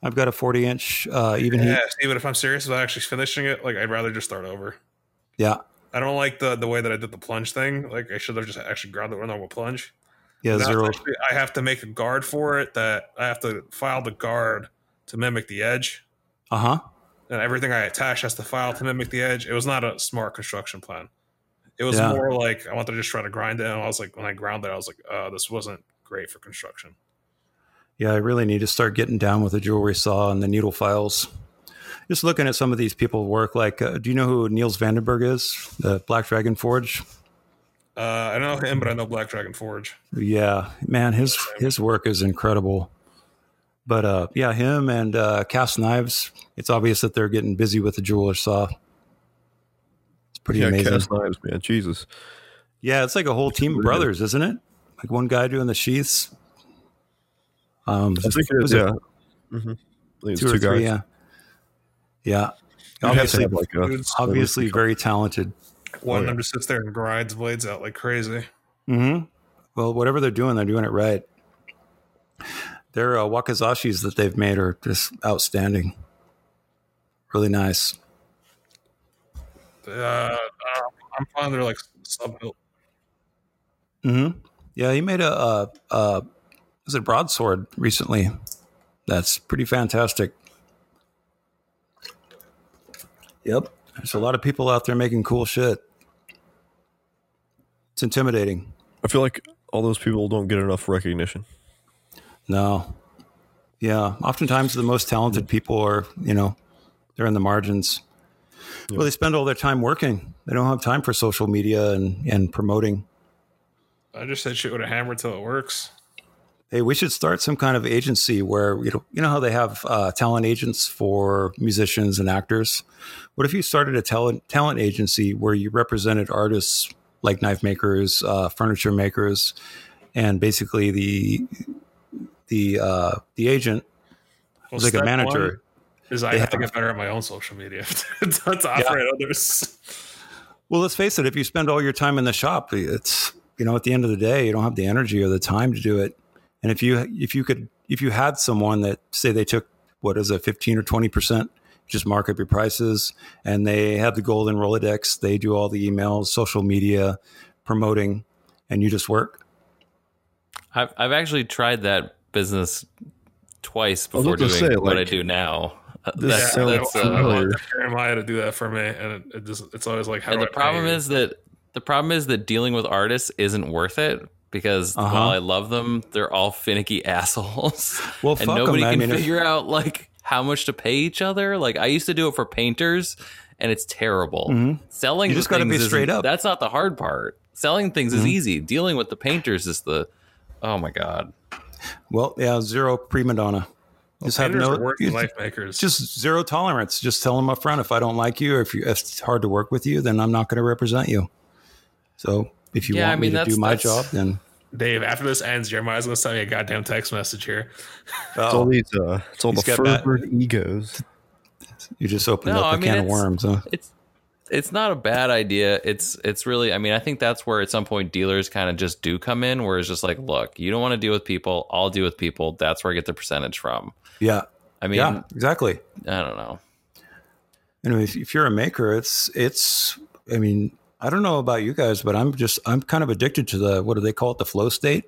I've got a 40 inch uh, Evenheat. Yeah, see, but if I'm serious about actually finishing it, like I'd rather just start over. Yeah. I don't like the the way that I did the plunge thing. Like I should have just actually with a normal plunge. Yeah. Zero. actually- I have to make a guard for it that I have to file the guard to mimic the edge. Uh huh. and everything I attach has to file to mimic the edge. It was not a smart construction plan. It was Yeah. more like I wanted to just try to grind it. And I was like, when I ground it, I was like, uh, this wasn't great for construction. Yeah. I really need to start getting down with the jewelry saw and the needle files. Just looking at some of these people work, like, uh, do you know who Niels Vandenberg is? The Black Dragon Forge. Uh, I don't know him, but I know Black Dragon Forge. Yeah, man, his his work is incredible. But uh, yeah, him and uh, Cast Knives. It's obvious that they're getting busy with the jeweler saw. It's pretty yeah, amazing. cast knives, man. Jesus. Yeah, it's like a whole team of brothers, isn't it? Like one guy doing the sheaths. Um, I think it was is. it Yeah. hmm it's two two, or three. guys. Yeah, yeah. Obviously, have like a obviously very talented. One Oh, of them just sits there and grinds blades out like crazy. Mm-hmm. Well, whatever they're doing, they're doing it right. Their uh, wakizashis that they've made are just outstanding. Really nice. Uh, uh, I'm finding they're like sub built. Hmm. Yeah, he made a, a, a was it broadsword recently? That's pretty fantastic. Yep, there's a lot of people out there making cool shit. It's intimidating. I feel like all those people don't get enough recognition. No, yeah. Oftentimes, the most talented people are, you know, they're in the margins. Well, they spend all their time working. They don't have time for social media and, and promoting. I just said shit with a hammer till it works. Hey, we should start some kind of agency where you know you know how they have uh, talent agents for musicians and actors. What if you started a talent talent agency where you represented artists like knife makers, uh, furniture makers, and basically the the uh, the agent Well, was like a manager. Is I have to get better at my own social media to, to operate others. Well, let's face it. If you spend all your time in the shop, it's you know at the end of the day you don't have the energy or the time to do it. And if you if you could if you had someone that say they took what is a fifteen or twenty percent, just mark up your prices, and they have the golden Rolodex. They do all the emails, social media, promoting, and you just work. I've I've actually tried that business twice before doing say, what I do now. this That- sounds that's, I, uh, I familiar. want Jeremiah to do that for me, and it, it just it's always like how and do the I problem pay is that the problem is that dealing with artists isn't worth it because Uh-huh. while I love them, they're all finicky assholes. Well, and fuck 'em, nobody I can mean, if- figure out like how much to pay each other. Like I used to do it for painters, and it's terrible. Mhm. Selling You just got gotta be straight up. That's not the hard part. Selling things is Mhm. easy. Dealing with the painters is the oh my god. Well, yeah, zero prima donna. Just have no are working you- life makers. just zero tolerance. Just tell them up front if I don't like you or if, you, if it's hard to work with you, then I'm not going to represent you. So if you Yeah, want I mean, me to do my job, then Dave, after this ends, Jeremiah's gonna send me a goddamn text message here. It's all these, uh, it's all He's the got that- fervent egos. you just opened No, up a I mean, can of worms. Huh? it's it's not a bad idea. It's it's really I mean, I think that's where at some point dealers kind of just do come in where it's just like, look, you don't want to deal with people, I'll deal with people. That's where I get the percentage from. Yeah, I mean, yeah, exactly. I don't know. Anyway, if, if you're a maker, it's it's. I mean, I don't know about you guys, but I'm just I'm kind of addicted to the what do they call it, the flow state.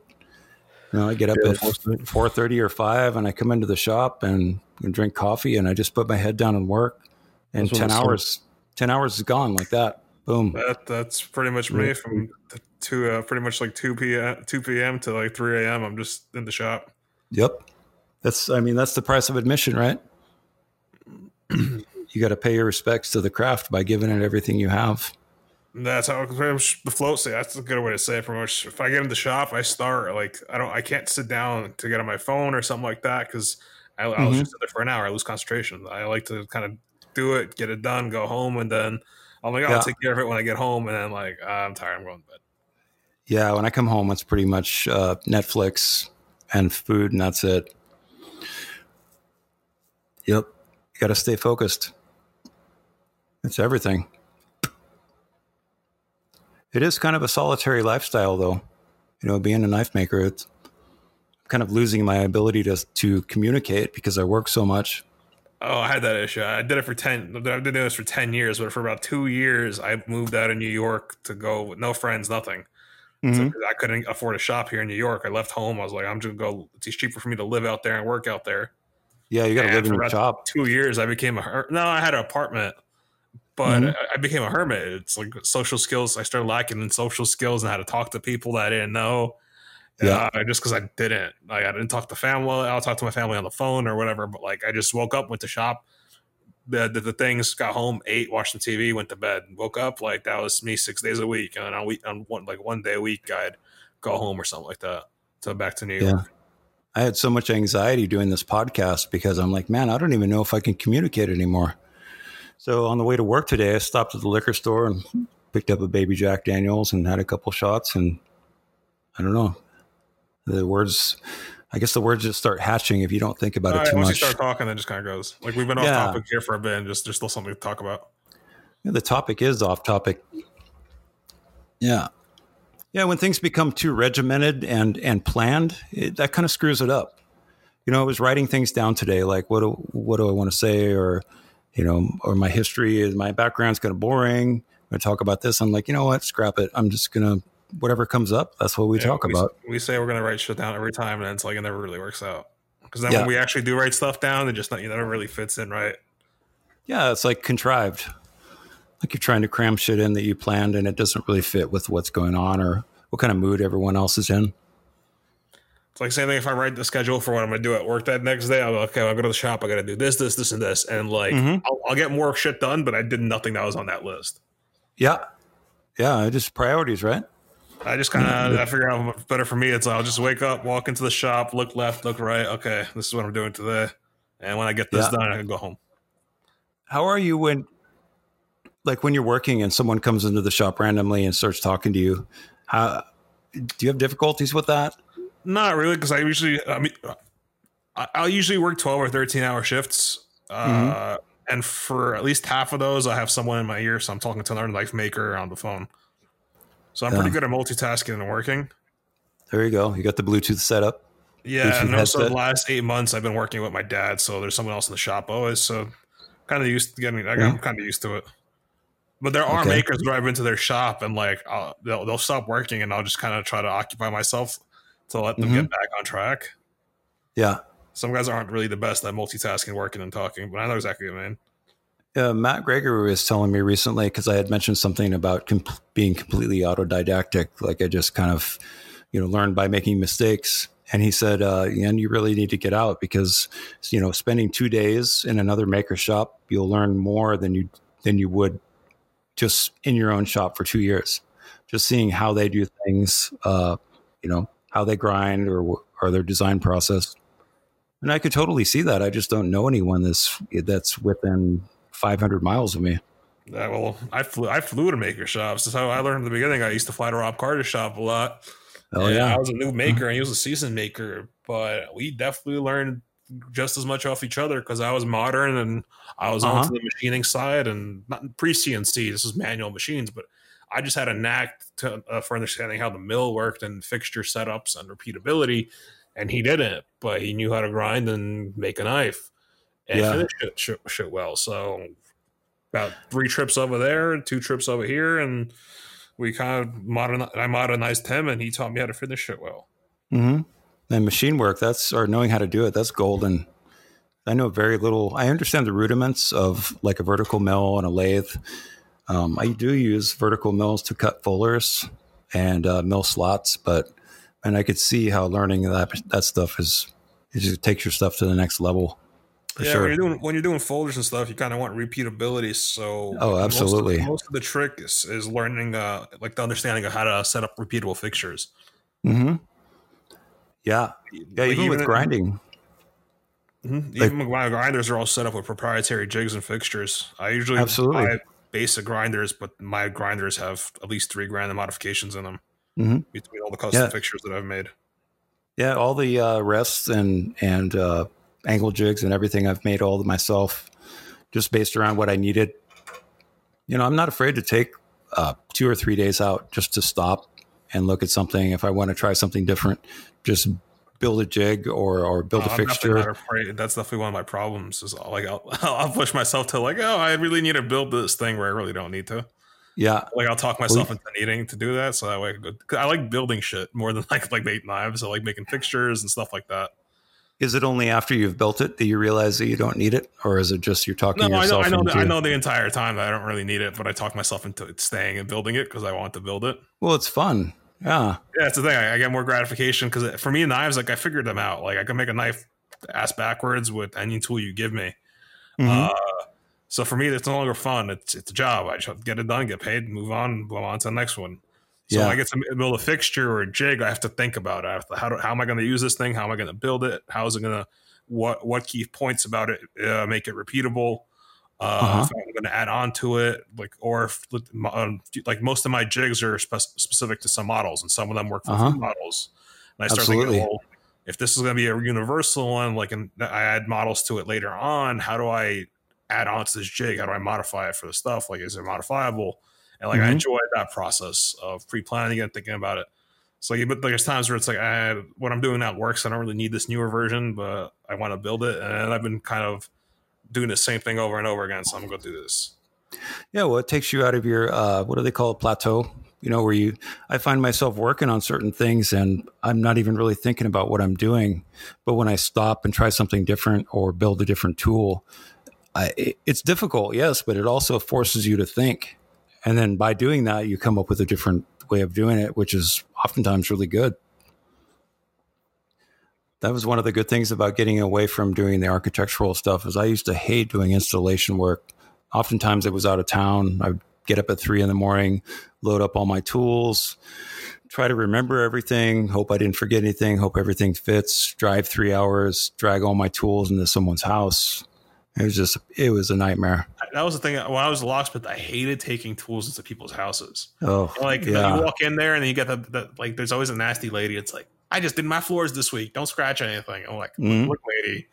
You know, I get up Yeah, at four thirty or five, and I come into the shop and, and drink coffee, and I just put my head down and work. And That's ten it's hours, ten hours is gone like that. Boom. That that's pretty much me from t- to uh, pretty much like two p.m. two p.m. to like three a.m. I'm just in the shop. Yep. That's I mean that's the price of admission, right? you got to pay your respects to the craft by giving it everything you have. That's how pretty much the float state. That's a good way to say it. Pretty much, if I get in the shop, I start like I don't. I can't sit down to get on my phone or something like that because I, I'll Mhm. just sit there for an hour. I lose concentration. I like to kind of do it, get it done, go home, and then I'm like, oh, Yeah. I'll take care of it when I get home. And then like ah, I'm tired. I'm going to bed. Yeah, when I come home, it's pretty much uh, Netflix and food, and that's it. Yep, you got to stay focused. It's everything. It is kind of a solitary lifestyle, though. You know, being a knife maker, it's kind of losing my ability to to communicate because I work so much. Oh, I had that issue. I did it for ten. I've been doing this for ten years, but for about two years, I moved out of New York to go with no friends, nothing. So, Mhm. 'cause I couldn't afford a shop here in New York. I left home. I was like, I'm just gonna go. It's cheaper for me to live out there and work out there. Yeah, you got to live in your shop. Two years, I became a no. I had an apartment, but Mhm. I- I became a hermit. It's like social skills. I started lacking in social skills and how to talk to people that I didn't know. Yeah. Uh, just because I didn't, like, I didn't talk to family. I'll talk to my family on the phone or whatever. But like, I just woke up, went to shop, the, the, the things, got home, ate, watched the TV, went to bed, woke up. Like that was me six days a week, and on week on one like one day a week, I'd go home or something like that. So back to New York. Yeah. I had so much anxiety doing this podcast because I'm like, man, I don't even know if I can communicate anymore. So on the way to work today, I stopped at the liquor store and picked up a baby Jack Daniels and had a couple shots. And I don't know, the words, I guess the words just start hatching if you don't think about All it right, too once much. Once you start talking, then it just kind of goes. Like we've been off Yeah. topic here for a bit, and just there's still something to talk about. Yeah, the topic is off topic. Yeah. Yeah, when things become too regimented and and planned, it, that kind of screws it up. You know, I was writing things down today, like what do what do I want to say, or you know, or my history is my background's kind of boring. I'm gonna talk about this. I'm like, you know what, scrap it. I'm just gonna whatever comes up. That's what we Yeah, talk we, about. We say we're gonna write shit down every time, and it's like it never really works out. Because then Yeah. when we actually do write stuff down, it just not, it never really fits in right. Yeah, it's like contrived. Like you're trying to cram shit in that you planned, and it doesn't really fit with what's going on or what kind of mood everyone else is in. It's like same thing if I write the schedule for what I'm gonna do at work that next day. I'm go, okay, I'll go to the shop. I gotta do this, this, this, and this, and like Mhm. I'll, I'll get more shit done, but I did nothing that was on that list. Yeah. Yeah, just priorities, right? I just kind of I figure out what's better for me. It's like I'll just wake up, walk into the shop, look left, look right. Okay, this is what I'm doing today. And when I get this Yeah. done, I can go home. How are you when like when you're working and someone comes into the shop randomly and starts talking to you? How do you have difficulties with that? Not really, because I usually I mean I- I'll usually work twelve or thirteen hour shifts. Uh, and for at least half of those, I have someone in my ear, so I'm talking to another knife maker on the phone. So I'm pretty good at multitasking and working. There you go. You got the Bluetooth set up. Yeah, Bluetooth and also the last eight months I've been working with my dad, so there's someone else in the shop always. So kind of used to getting, like, I'm kind of used to it. But there are Okay. makers drive into their shop and like I'll, they'll they'll stop working, and I'll just kind of try to occupy myself to let them Mm-hmm. get back on track. Yeah. Some guys aren't really the best at multitasking, working and talking, but I know exactly what I mean. Uh, Matt Gregory was telling me recently because I had mentioned something about com- being completely autodidactic, like I just kind of, you know, learned by making mistakes. And he said, uh, and you really need to get out because, you know, spending two days in another maker shop, you'll learn more than you than you would just in your own shop for two years. Just seeing how they do things, uh, you know, how they grind or or their design process. And I could totally see that. I just don't know anyone that's that's within 500 miles of me. Yeah, well, I flew I flew to maker shops. That's how I learned in the beginning. I used to fly to Rob Carter's shop a lot. Oh And yeah, I was a new maker and he was a seasoned maker, but we definitely learned just as much off each other because I was modern and I was Uh-huh. onto the machining side and not pre CNC. This was manual machines, but I just had a knack to, uh, for understanding how the mill worked and fixture setups and repeatability. And he didn't, but he knew how to grind and make a knife and Yeah. finish it shit, shit well. So about three trips over there, two trips over here, and we kind of modern. I modernized him, and he taught me how to finish it well. hmm and machine work. That's or knowing how to do it. That's golden. I know very little. I understand the rudiments of like a vertical mill and a lathe. Um, I do use vertical mills to cut fullers and uh, mill slots, but and I could see how learning that that stuff is it just takes your stuff to the next level. Yeah, sure. when you're doing when you're doing folders and stuff, you kind of want repeatability. So Oh, most of- absolutely. most of, the trick is, is learning, uh, like the understanding of how to set up repeatable fixtures. hmm Yeah, yeah. Like, even with in- grinding. Mhm. Like- Even my grinders are all set up with proprietary jigs and fixtures. I usually Absolutely. buy basic grinders, but my grinders have at least three grand of modifications in them Mhm. between all the custom Yeah. fixtures that I've made. Yeah, all the uh, rests and and uh, angle jigs and everything I've made all myself, just based around what I needed. You know, I'm not afraid to take uh, two or three days out just to stop and look at something. If I want to try something different, just build a jig or or build a I'm definitely not fixture. That's definitely one of my problems. Is like I'll, I'll push myself to like, oh, I really need to build this thing where I really don't need to. Yeah, Like I'll talk myself into needing to do that, so that way I, 'cause I like building shit more than like like make knives. I like making fixtures and stuff like that. is it only after you've built it that you realize that you don't need it, or is it just you're talking No, I know, I know, into? I know the entire time that I don't really need it, but I talk myself into it staying and building it because I want to build it. Well, it's fun. Yeah, Yeah, that's the thing. I, I get more gratification because for me, knives, like I figured them out. Like I can make a knife ass backwards with any tool you give me. Mhm. Uh, so for me, it's no longer fun. It's it's a job. I just get it done, get paid, move on, go on to the next one. So Yeah. I get to build a fixture or a jig, I have to think about it. To, how, do, how am I going to use this thing? How am I going to build it? How is it going to what what key points about it uh, make it repeatable? Uh, Uh-huh. If I'm going to add on to it, like or if, um, like most of my jigs are spe- specific to some models, and some of them work for Uh-huh. models. And I start Absolutely. thinking, well, if this is going to be a universal one, like and I add models to it later on, how do I add on to this jig? How do I modify it for the stuff? Like, is it modifiable? And like, I Mhm. enjoy that process of pre-planning and thinking about it. So, but there's times where it's like, I, what I'm doing that works. I don't really need this newer version, but I want to build it. And I've been kind of doing the same thing over and over again. So I'm to go do this. Yeah, well, it takes you out of your uh, what do they call it, plateau? You know, where you I find myself working on certain things and I'm not even really thinking about what I'm doing. But when I stop and try something different or build a different tool, I, it- it's difficult, yes, but it also forces you to think. And then by doing that, you come up with a different way of doing it, which is oftentimes really good. That was one of the good things about getting away from doing the architectural stuff is I used to hate doing installation work oftentimes it was out of town. I'd get up at three in the morning, load up all my tools, try to remember everything, hope I didn't forget anything, hope everything fits, drive three hours, drag all my tools into someone's house. It was just, it was a nightmare. That was the thing. When I was a locksmith, I hated taking tools into people's houses. Oh, Like you walk in there and then you get the, the like. There's always a nasty lady. It's like I just did my floors this week. Don't scratch anything. I'm like, Mhm. look, lady.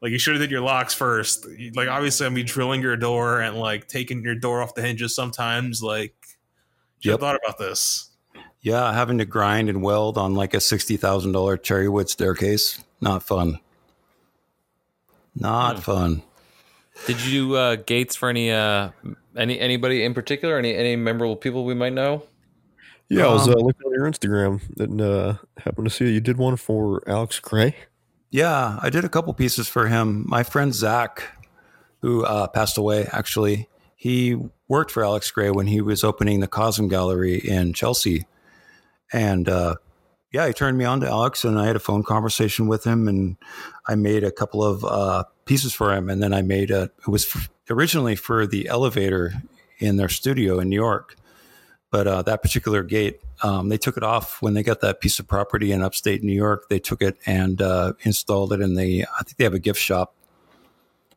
Like you should have did your locks first. Like obviously, I'm be drilling your door and like taking your door off the hinges sometimes. Like, you Yep. thought about this. Yeah, having to grind and weld on like a sixty thousand dollar cherry wood staircase, not fun. Not Hmm. fun. Did you do uh, gates for any uh, any anybody in particular? Any any memorable people we might know? Yeah, I was Um, uh, looking on your Instagram and uh, happened to see. You did one for Alex Grey. Yeah, I did a couple pieces for him. My friend Zach, who uh, passed away, actually, he worked for Alex Grey when he was opening the Cosm Gallery in Chelsea, and uh, yeah, he turned me on to Alex, and I had a phone conversation with him, and I made a couple of uh, pieces for him, and then I made a. It was originally for the elevator in their studio in New York, but uh, that particular gate, um, they took it off when they got that piece of property in upstate New York. They took it and uh, installed it in the. I think they have a gift shop,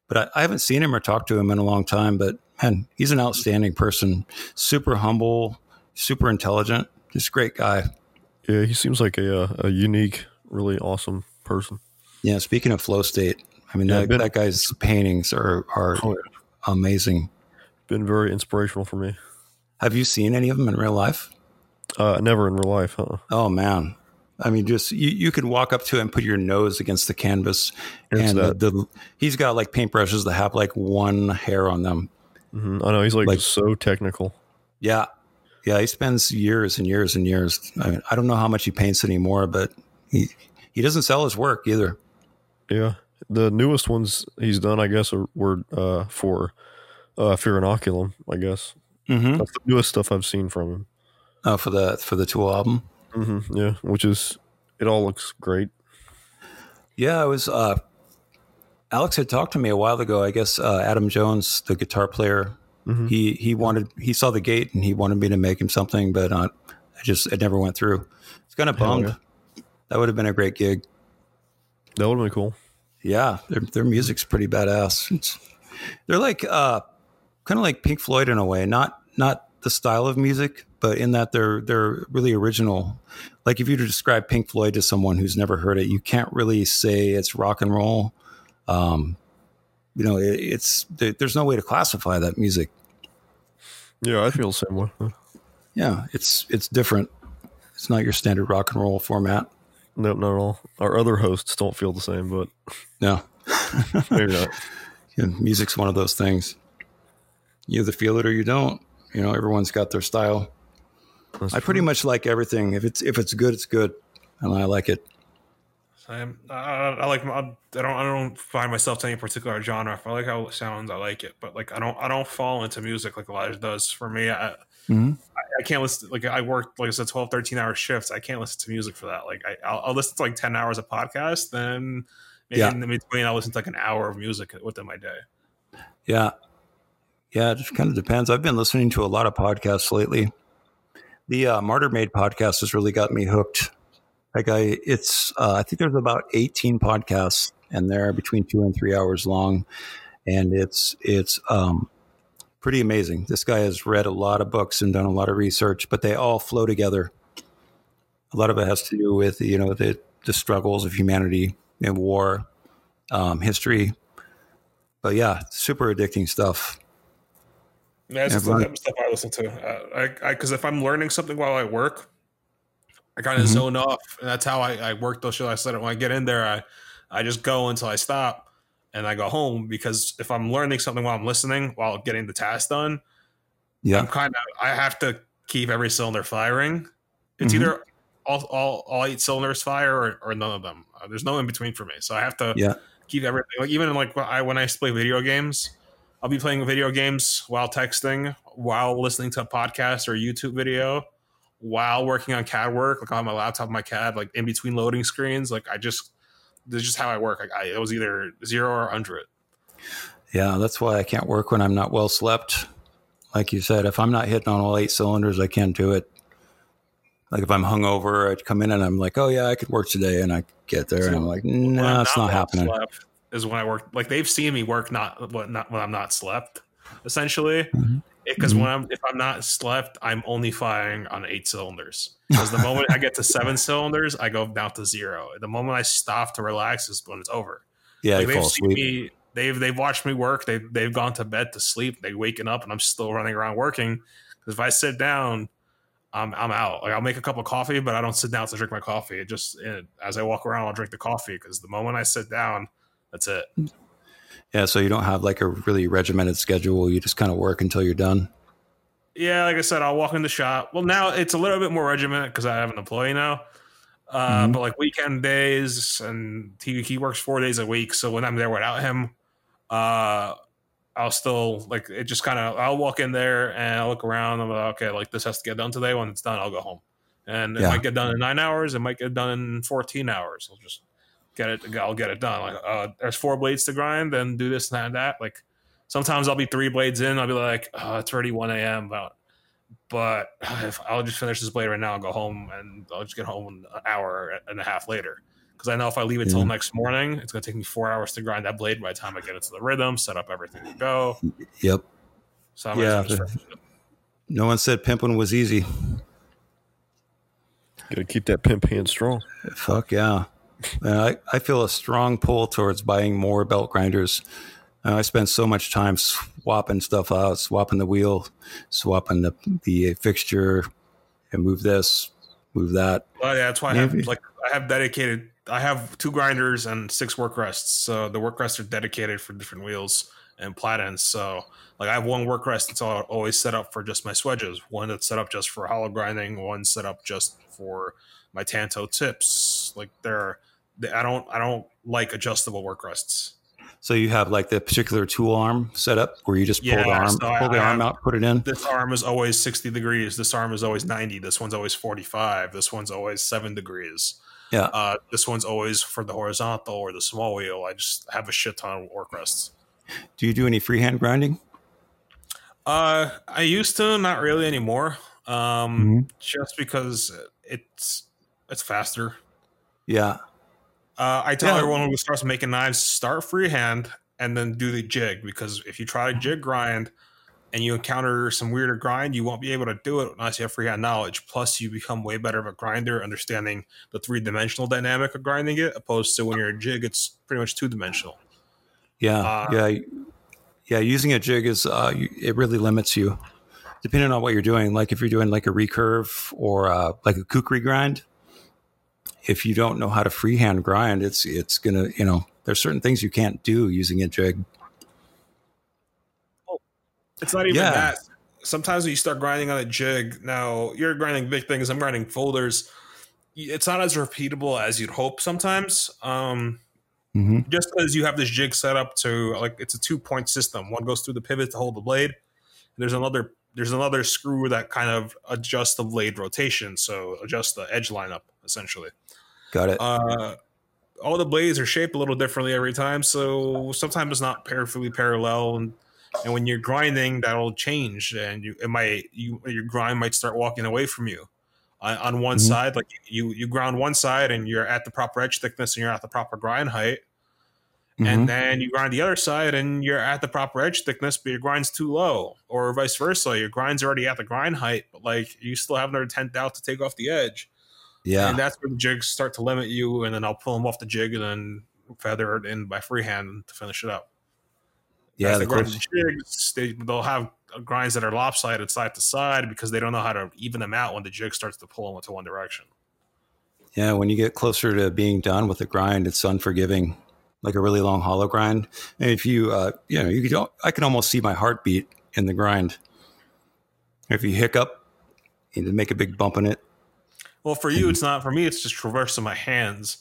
but I, I haven't seen him or talked to him in a long time. But man, he's an outstanding person, super humble, super intelligent, just a great guy. Yeah, he seems like a uh, a unique, really awesome person. Yeah. Speaking of flow state, I mean Yeah, that, been- that guy's paintings are are Oh, yeah. amazing. Been very inspirational for me. Have you seen any of them in real life? Uh, never in real life, huh? Oh man. I mean, just you, you could walk up to him, and put your nose against the canvas, and the, the, he's got like paintbrushes that have like one hair on them. hmm I know he's like, Like- so technical. Yeah, yeah. He spends years and years and years. I, mean, I don't know how much he paints anymore, but he he doesn't sell his work either. Yeah, the newest ones he's done, I guess, are, were uh, for uh, Fear Inoculum. I guess Mm-hmm. that's the newest stuff I've seen from him. Oh, for the for the Tool album. Mm-hmm, Yeah, which is it all looks great. Yeah, I was. Uh, Alex had talked to me a while ago. I guess uh, Adam Jones, the guitar player, Mhm. he he wanted he saw the gate and he wanted me to make him something, but uh, I just it never went through. It's kind of Hell bummed. That would have been a great gig. That would have been cool. Yeah, their their music's pretty badass. It's, they're like uh, kind of like Pink Floyd in a way, not not the style of music, but in that they're they're really original. Like if you were to describe Pink Floyd to someone who's never heard it, you can't really say it's rock and roll. Um, you know, it, it's there, there's no way to classify that music. Yeah, I feel the same way. Yeah, it's it's different. It's not your standard rock and roll format. Nope, not at all. Our other hosts don't feel the same, but No, maybe not. Yeah, music's one of those things. You either feel it or you don't. You know, everyone's got their style. That's I pretty true. much like everything. If it's if it's good, it's good, and I like it. I'm, I, I like. I don't. I don't find myself to any particular genre. If I like how it sounds, I like it. But like, I don't. I don't fall into music like Elijah does. For me, I, Mhm. I, I can't listen. Like, I work like I said, 12, 13 hour shifts. I can't listen to music for that. Like, I, I'll, I'll listen to like ten hours of podcast. Then maybe Yeah. in between, I'll listen to like an hour of music within my day. Yeah, yeah. It just kind of depends. I've been listening to a lot of podcasts lately. The uh, Martyr Made podcast has really got me hooked. Like I, it's uh, I think there's about 18 podcasts, and they're between two and three hours long, and it's it's um, pretty amazing. This guy has read a lot of books and done a lot of research, but they all flow together. A lot of it has to do with you know the the struggles of humanity and war, um, history. But yeah, super addicting stuff. Yeah, that's Yeah, the type of stuff I listen to. Uh, I because if I'm learning something while I work, I kind of Mhm. zone off, and that's how I, I work those shows. I said when I get in there, I I just go until I stop, and I go home because if I'm learning something while I'm listening while getting the task done, yeah, I'm kind of I have to keep every cylinder firing. It's Mhm. either all, all all eight cylinders fire or, or none of them. Uh, there's no in between for me, so I have to yeah, keep everything. Like even like when I when I play video games, I'll be playing video games while texting, while listening to a podcast or a YouTube video, while working on CAD work, like on my laptop, my CAD, like in between loading screens. Like I just this is just how I work. Like I, it was either zero or hundred. yeah. That's why I can't work when I'm not well slept. Like you said, if I'm not hitting on all eight cylinders, I can't do it. Like if I'm hungover, I'd come in and I'm like, "Oh yeah, I could work today," and I get there and I'm like, "No, I'm it's not well happening." slept Is when I work. Like they've seen me work not what not when I'm not slept. Essentially, because Mhm. when I'm if I'm not slept, I'm only firing on eight cylinders. Because the moment I get to seven cylinders, I go down to zero. The moment I stop to relax is when it's over. Yeah, Like they've seen me. They've they've watched me work. They've they've gone to bed to sleep. They waking up and I'm still running around working. Because if I sit down, I'm I'm out. Like I'll make a cup of coffee, but I don't sit down to drink my coffee. It just it, as I walk around, I'll drink the coffee. Because the moment I sit down, that's it. Yeah, so you don't have like a really regimented schedule. You just kind of work until you're done. Yeah, like I said, I'll walk in the shop. Well, now it's a little bit more regimented because I have an employee now. Uh, Mhm. But like weekend days, and he he works four days a week. So when I'm there without him, uh, I'll still like it. Just kind of I'll walk in there and I'll look around. I'm like, okay, like this has to get done today. When it's done, I'll go home. And it Yeah. might get done in nine hours. It might get done in fourteen hours. I'll just get it. I'll get it done. Like uh, there's four blades to grind, then do this and that. And that. Like sometimes I'll be three blades in. I'll be like, oh, it's already one a.m. But but if I'll just finish this blade right now and go home, and I'll just get home an hour and a half later. Because I know if I leave it till Yeah. next morning, it's gonna take me four hours to grind that blade. By the time I get into the rhythm, set up everything to go. Yep. So I might as Yeah, well just the- finish it. No one said pimping was easy. Got to keep that pimp hand strong. Fuck yeah. I, I feel a strong pull towards buying more belt grinders. Uh, I spend so much time swapping stuff out, swapping the wheel, swapping the, the fixture, and move this, move that. Well, yeah, that's why I have like I have dedicated. I have two grinders and six work rests. So the work rests are dedicated for different wheels and platens. So like I have one work rest that's all, always set up for just my swedges. One that's set up just for hollow grinding. One set up just for my tanto tips. Like they're they, I don't I don't like adjustable work rests. So you have like the particular tool arm set up where you just pull the arm, so pull the I arm out, put it in. This arm is always 60 degrees. This arm is always 90. This one's always 45. This one's always seven degrees. Yeah. Uh, this one's always for the horizontal or the small wheel. I just have a shit ton of work rests. Do you do any freehand grinding? Uh, I used to, not really anymore. Um, just because it's it's faster. Yeah. Uh, I tell Yeah. everyone who starts making knives, start freehand and then do the jig because if you try to jig grind and you encounter some weirder grind, you won't be able to do it unless you have freehand knowledge. Plus, you become way better of a grinder, understanding the three dimensional dynamic of grinding it, opposed to when you're a jig, it's pretty much two dimensional. Yeah, Uh, yeah, yeah. Using a jig is uh, you- it really limits you, depending on what you're doing. Like if you're doing like a recurve or uh, like a kukri grind, if you don't know how to freehand grind, it's it's gonna you know there's certain things you can't do using a jig. It's not even Yeah. that. Sometimes when you start grinding on a jig, now you're grinding big things, I'm grinding folders. It's not as repeatable as you'd hope sometimes. Um, hmm just because you have this jig set up to like it's a two point system. One goes through the pivot to hold the blade. And there's another there's another screw that kind of adjusts the blade rotation, so adjust the edge lineup essentially. Got it. Uh, all the blades are shaped a little differently every time, so sometimes it's not perfectly parallel, and and when you're grinding, that'll change, and you it might you your grind might start walking away from you. On, on one Mhm. side, like you you ground one side, and you're at the proper edge thickness, and you're at the proper grind height, Mhm. and then you grind the other side, and you're at the proper edge thickness, but your grind's too low, or vice versa. Your grind's already at the grind height, but like you still have another tenth out to take off the edge. Yeah. and that's where the jigs start to limit you, and then I'll pull them off the jig and then feather it in by freehand to finish it up. yeah. As The they the jigs, they, they'll have grinds that are lopsided side to side because they don't know how to even them out when the jig starts to pull them into one direction. yeah. When you get closer to being done with the grind, it's unforgiving, like a really long hollow grind. And if you, uh, you know, you could, I can almost see my heartbeat in the grind. If you hiccup, you make a big bump in it. Well, for you, it's not. For me, it's just traversing my hands.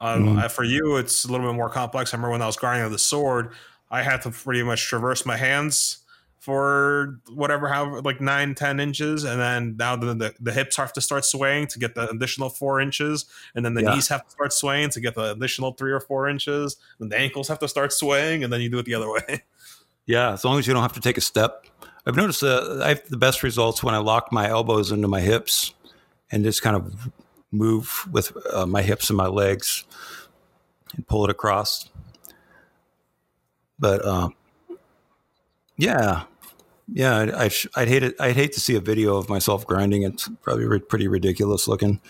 Um, Mhm. For you, it's a little bit more complex. I remember when I was with the sword, I had to pretty much traverse my hands for whatever, how like nine, ten inches, and then now the, the the hips have to start swaying to get the additional four inches, and then the Yeah. knees have to start swaying to get the additional three or four inches, and the ankles have to start swaying, and then you do it the other way. Yeah, as long as you don't have to take a step. I've noticed uh, I have the best results when I lock my elbows into my hips and just kind of move with uh, my hips and my legs and pull it across. But um, yeah, yeah, I'd, I'd, I'd hate it. I'd hate to see a video of myself grinding. It's probably pretty ridiculous looking.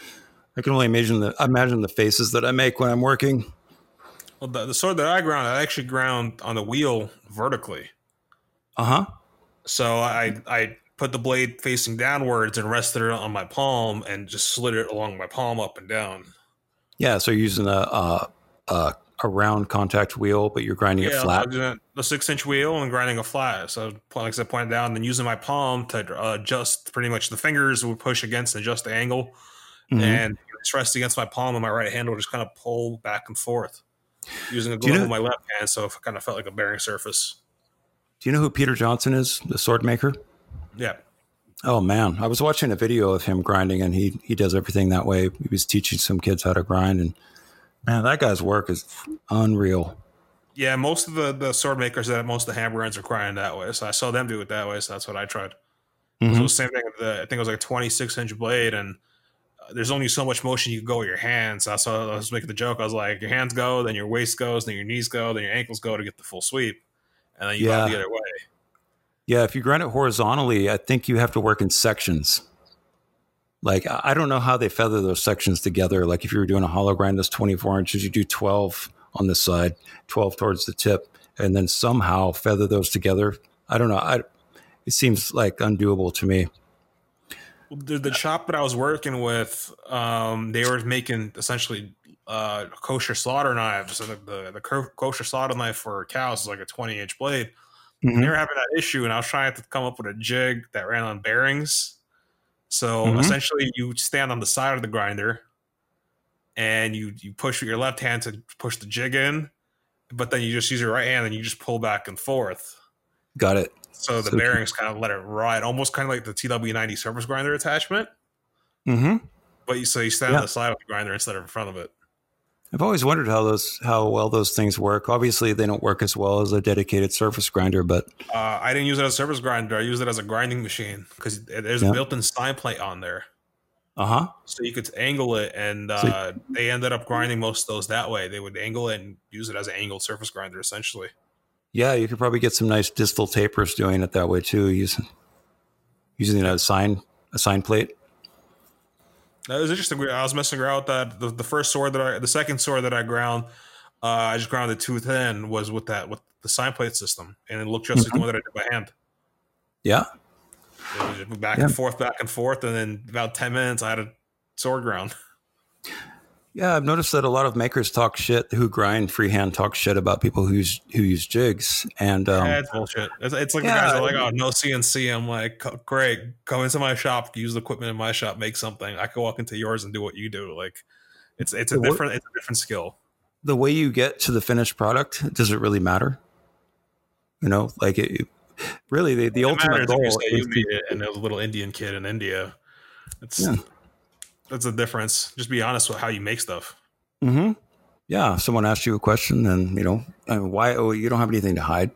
I can only imagine the imagine the faces that I make when I'm working. Well, the, the sword that I ground, I actually ground on the wheel vertically. Uh huh. So I I put the blade facing downwards and rested it on my palm and just slid it along my palm up and down. Yeah, so you're using a, a a a round contact wheel, but you're grinding it flat. The six inch wheel and grinding a flat. So like I said, point down, and then using my palm to uh, adjust pretty much the fingers would push against and adjust the angle, Mhm. and it's rest against my palm and my right hand will just kind of pull back and forth using a Do you know- with my left hand. So it kind of felt like a bearing surface. Do you know who Peter Johnsson is, the sword maker? Yeah. Oh man, I was watching a video of him grinding, and he he does everything that way. He was teaching some kids how to grind, and man, that guy's work is unreal. Yeah, most of the, the sword makers that most of the hammer grinds are grinding that way. So I saw them do it that way. So that's what I tried. So Mhm. the same thing the, I think it was like a 26 inch blade, and uh, there's only so much motion you can go with your hands. That's why I was making the joke. I was like, your hands go, then your waist goes, then your knees go, then your ankles go to get the full sweep, and then you Yeah. go the other way. Yeah, if you grind it horizontally, I think you have to work in sections. Like I don't know how they feather those sections together. Like if you were doing a hollow grind that's 24 inches, you do 12 on this side, 12 towards the tip, and then somehow feather those together. I don't know. I it seems like undoable to me. The, the shop that I was working with, um, they were making essentially uh, kosher slaughter knives. So the, the, the kosher slaughter knife for cows is like a 20 inch blade. Mhm. they were having that issue, and I was trying to come up with a jig that ran on bearings. So Mhm. essentially, you stand on the side of the grinder, and you you push with your left hand to push the jig in, but then you just use your right hand and you just pull back and forth. Got it. So the So- bearings kind of let it ride, almost kind of like the TW90 surface grinder attachment. Mm-hmm. But you so you stand Yeah. on the side of the grinder instead of in front of it. I've always wondered how those how well those things work. Obviously, they don't work as well as a dedicated surface grinder, but Uh, I didn't use it as a surface grinder. I used it as a grinding machine because there's Yeah. a built-in sine plate on there. uh huh. so you could angle it and So- uh, they ended up grinding most of those that way they would angle it and use it as an angled surface grinder essentially Yeah, you could probably get some nice distal tapers doing it that way too, using using a sign a sine plate. That was interesting. I was messing around with that. The, the first sword that i the second sword that i ground uh, i just ground it too thin was with that with the sine plate system. And it looked just like the one that i did by hand. Yeah, it was just back Yeah. and forth back and forth. And then about 10 minutes i had a sword ground yeah. I've noticed that a lot of makers talk shit who grind freehand talk shit about people who use who use jigs, and um, yeah, it's bullshit it's, it's like Yeah. the guys are like oh no cnc i'm like "Co- great come into my shop use the equipment in my shop make something i can walk into yours and do what you do like it's it's a different it's a different skill the way you get to the finished product does it really matter? You know, like it, really the, the It ultimate goal you is you to- made it and there's a little indian kid in india it's Yeah. That's the difference just be honest with how you make stuff hmm Yeah, if someone asks you a question, then you know I mean, why. Oh, you don't have anything to hide.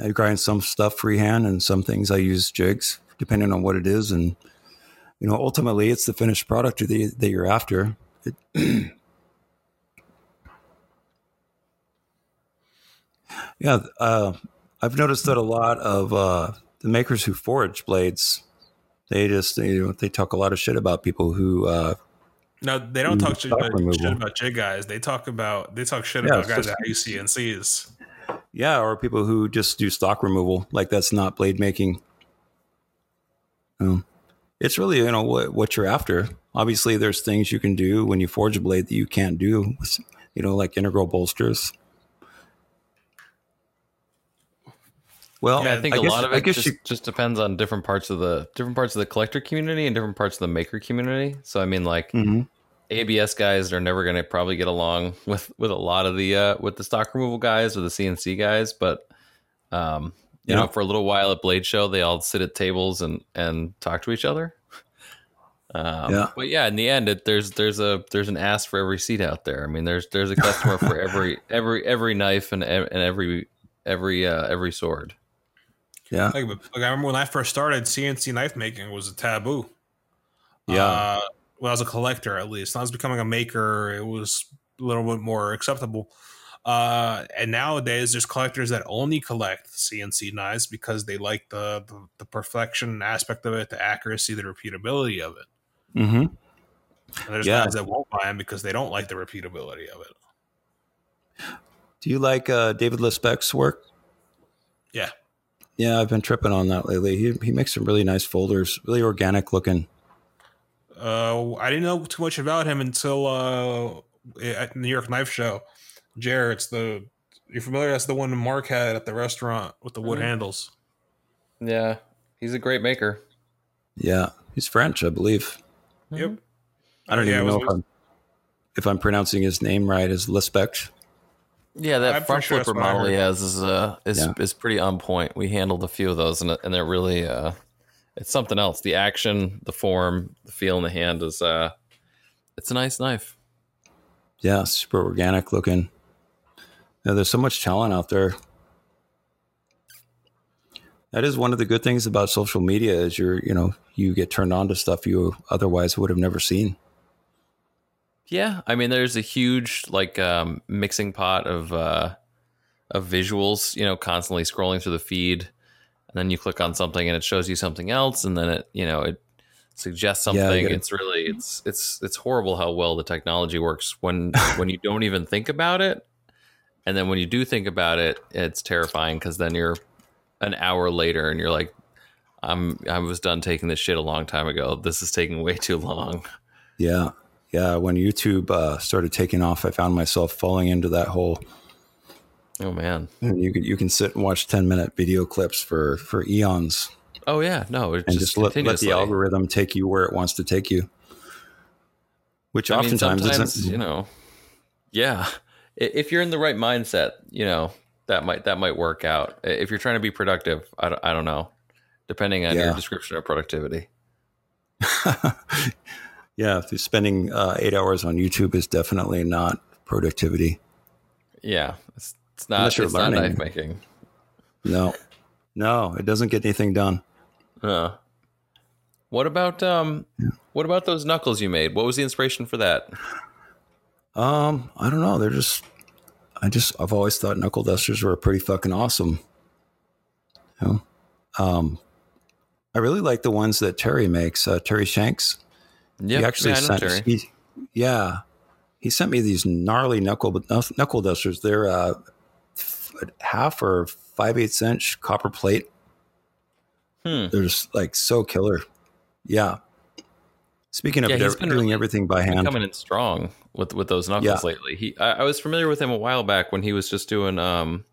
I grind some stuff freehand, and some things I use jigs, depending on what it is, and you know, ultimately, it's the finished product that, that you're after. It- yeah, uh, I've noticed that a lot of uh, the makers who forge blades, They just you know they talk a lot of shit about people who uh, No, they don't talk shit about, removal. shit about jig guys. They talk about they talk shit Yeah, about guys so- that use CNCs. yeah, or people who just do stock removal. Like that's not blade making. Um, it's really you know what what you're after. Obviously, there's things you can do when you forge a blade that you can't do. With, you know, like integral bolsters. Well, Yeah, I think a a lot of I it guess just, you, just depends on different parts of the different parts of the collector community and different parts of the maker community. So I mean, like Mhm. ABS guys are never going to probably get along with with a lot of the uh, with the stock removal guys or the CNC guys, but um, you Yeah. know, for a little while at Blade Show, they all sit at tables and and talk to each other. Um, Yeah. But yeah, in the end, it, there's there's a there's an ass for every seat out there. I mean, there's there's a customer for every every every knife and and every every uh, every sword. Yeah, Like, like I remember when I first started, CNC knife making was a taboo. yeah, Uh, when I was a collector, at least. When I was becoming a maker, it was a little bit more acceptable. Uh, and nowadays, there's collectors that only collect CNC knives because they like the, the, the perfection aspect of it, the accuracy, the repeatability of it. Mm-hmm. And there's Yeah. guys that won't buy them because they don't like the repeatability of it. Do you like uh, David Lespeck's work? Yeah. Yeah, I've been tripping on that lately. He he makes some really nice folders, really organic looking. Uh, I didn't know too much about him until uh, at New York Knife Show. Jared's the you're familiar? That's the one Mark had at the restaurant with the wood Mhm. handles. Yeah, he's a great maker. Yeah, he's French, I believe. Yep. I don't Yeah, even know if I'm, if I'm pronouncing his name right. Is Lespecht? Yeah, I'm that front sure flipper what model he has is uh is Yeah. is pretty on point. We handled a few of those, and and they're really uh, it's something else. The action, the form, the feel in the hand is uh, it's a nice knife. Yeah, super organic looking. Yeah, there's so much talent out there. That is one of the good things about social media is you're, you know, you get turned on to stuff you otherwise would have never seen. Yeah, I mean, there's a huge like um, mixing pot of uh, of visuals. You know, constantly scrolling through the feed, and then you click on something and it shows you something else, and then it you know it suggests Yeah, something. it. it's really it's it's it's horrible how well the technology works when when you don't even think about it, and then when you do think about it, it's terrifying because then you're an hour later and you're like, I'm I was done taking this shit a long time ago. This is taking way too long. Yeah. Yeah. When YouTube uh, started taking off, I found myself falling into that hole. Oh man. And you can, you can sit and watch 10 minute video clips for, for eons Oh yeah, no, and just, let, let the algorithm take you where it wants to take you. Which I oftentimes sometimes, isn't, you know, yeah. If you're in the right mindset, you know that might that might work out. If you're trying to be productive, I don't, I don't know, depending on your description of productivity. yeah, if you're spending uh, eight hours on YouTube is definitely not productivity. Yeah, it's, it's not Unless you're it's not learning. knife making. No, no, it doesn't get anything done. Uh, what about um, what about those knuckles you made? What was the inspiration for that? Um, I don't know. They're just, I just, I've always thought knuckle dusters were pretty fucking awesome. You know? Um, I really like the ones that Terry makes, uh, Terry Shanks. Yeah, he actually yeah, sent, he, yeah, he sent me these gnarly knuckle knuckle dusters. They're uh, half or five eighths inch copper plate. Hmm. They're just like so killer. Yeah. Speaking of Yeah, he's do- been doing really everything by hand, coming in strong with with those knuckles Yeah. lately. He, I, I was familiar with him a while back when he was just doing um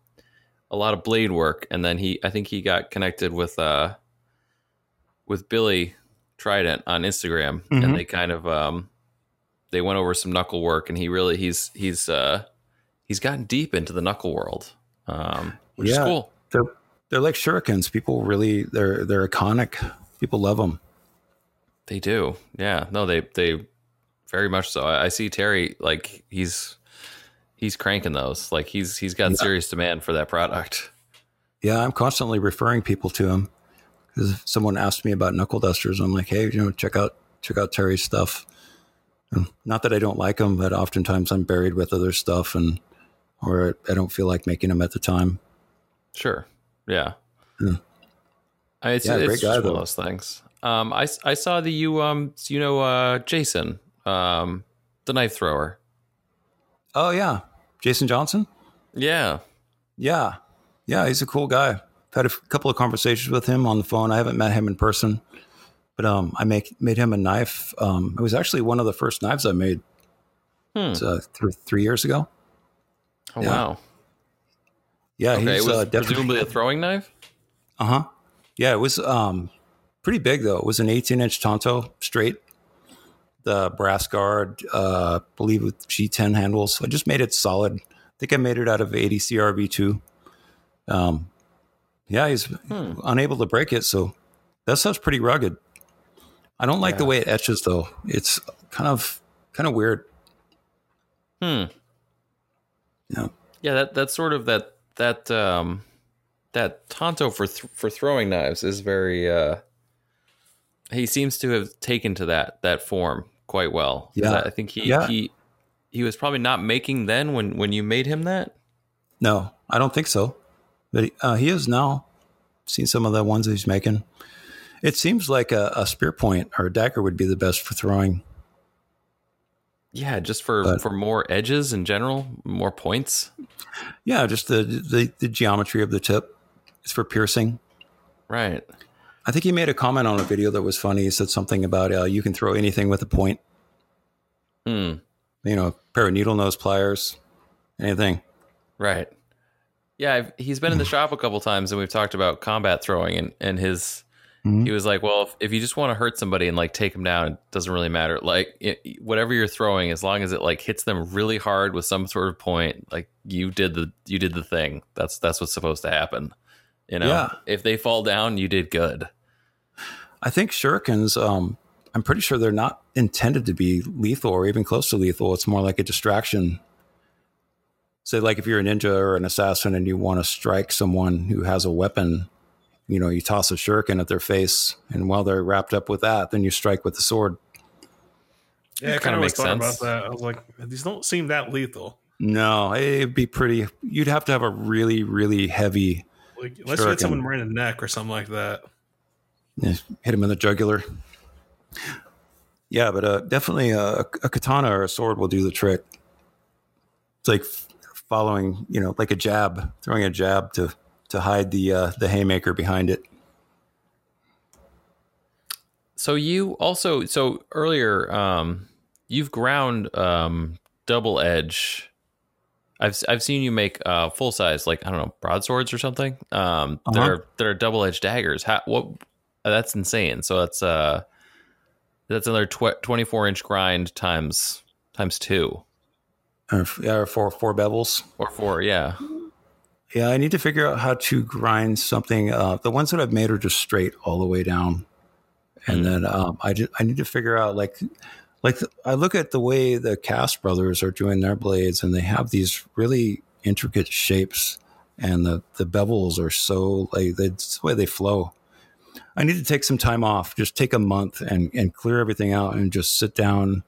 a lot of blade work, and then he, I think he got connected with uh with Billy Trident on Instagram, Mhm. and they kind of um they went over some knuckle work, and he really he's he's uh he's gotten deep into the knuckle world, um, which Yeah. is cool. they're they're like shurikens. People really they're they're iconic. People love them. They do. Yeah. No, they they very much so. I, I see Terry like he's he's cranking those. Like he's he's got Yeah. serious demand for that product. Yeah, I'm constantly referring people to him because if someone asked me about knuckle dusters, I'm like, hey, you know, check out check out Terry's stuff. And not that I don't like them, but oftentimes I'm buried with other stuff, and or I don't feel like making them at the time. Sure. Yeah. Hmm. I- It's, Yeah, it's great guy, one of though. those things. Um, I, I saw that you um you know uh Jason um the knife thrower. Oh yeah, Jason Johnson. Yeah. Yeah, yeah, he's a cool guy. I've had a couple of conversations with him on the phone. I haven't met him in person, but um, I make made him a knife. Um, it was actually one of the first knives I made. Hmm. Uh, th- three years ago. Oh Yeah. wow. Yeah, Okay, it he's was uh, definitely. presumably a throwing knife. Uh huh. Yeah, it was um pretty big though. It was an 18 inch Tanto straight, the brass guard, uh, believe with G10 handles. I just made it solid. I think I made it out of 80 CRV2. Um, yeah, he's unable to break it, so that stuff's pretty rugged. I don't like the way it etches though. It's kind of kind of weird. Hmm. Yeah. Yeah, that that's sort of that that um that Tanto for th- for throwing knives is very uh he seems to have taken to that that form quite well. Yeah. I I think he Yeah. he he was probably not making then when when you made him that. No, I don't think so. But he, uh, he is now. Seen some of the ones that he's making. It seems like a, a spear point or a dagger would be the best for throwing. Yeah, just for But- for more edges in general, more points. Yeah, just the, the the geometry of the tip. It's for piercing. Right. I think he made a comment on a video that was funny. He said something about uh, you can throw anything with a point. Hmm. You know, a pair of needle nose pliers, anything. Right. Yeah, I've, he's been in the shop a couple times, and we've talked about combat throwing, and and his Mhm. he was like, well, if, if you just want to hurt somebody and like take them down, it doesn't really matter. Like it, whatever you're throwing, as long as it like hits them really hard with some sort of point, like you did the you did the thing. That's that's what's supposed to happen. You know, Yeah. if they fall down, you did good. I think shurikens. Um, I'm pretty sure they're not intended to be lethal or even close to lethal. It's more like a distraction. Say, like if you're a ninja or an assassin and you want to strike someone who has a weapon, you know, you toss a shuriken at their face, and while they're wrapped up with that, then you strike with the sword. Yeah, I Kinda kind makes thought sense. about that. I was like, these don't seem that lethal. No, it'd be pretty. You'd have to have a really, really heavy. Like, unless you hit someone right in the neck or something like that. eh, Hit him in the jugular. Yeah, but uh, definitely a, a katana or a sword will do the trick. It's like f- following, you know, like a jab, throwing a jab to to hide the uh, the haymaker behind it. So you also so earlier um you've ground um double edge. I've I've seen you make uh full size like I don't know broadswords or something um that Uh-huh. are that are double edged daggers. How what that's insane. So that's uh that's another tw- 24 inch grind times times 2 Or, yeah, or four four bevels. or 4, yeah. Yeah, I need to figure out how to grind something. Uh, the ones that I've made are just straight all the way down, and then um, I just, I need to figure out like like the, I look at the way the Cast brothers are doing their blades, and they have these really intricate shapes, and the the bevels are so like that's the way they flow. I need to take some time off, just take a month and and clear everything out, and just sit down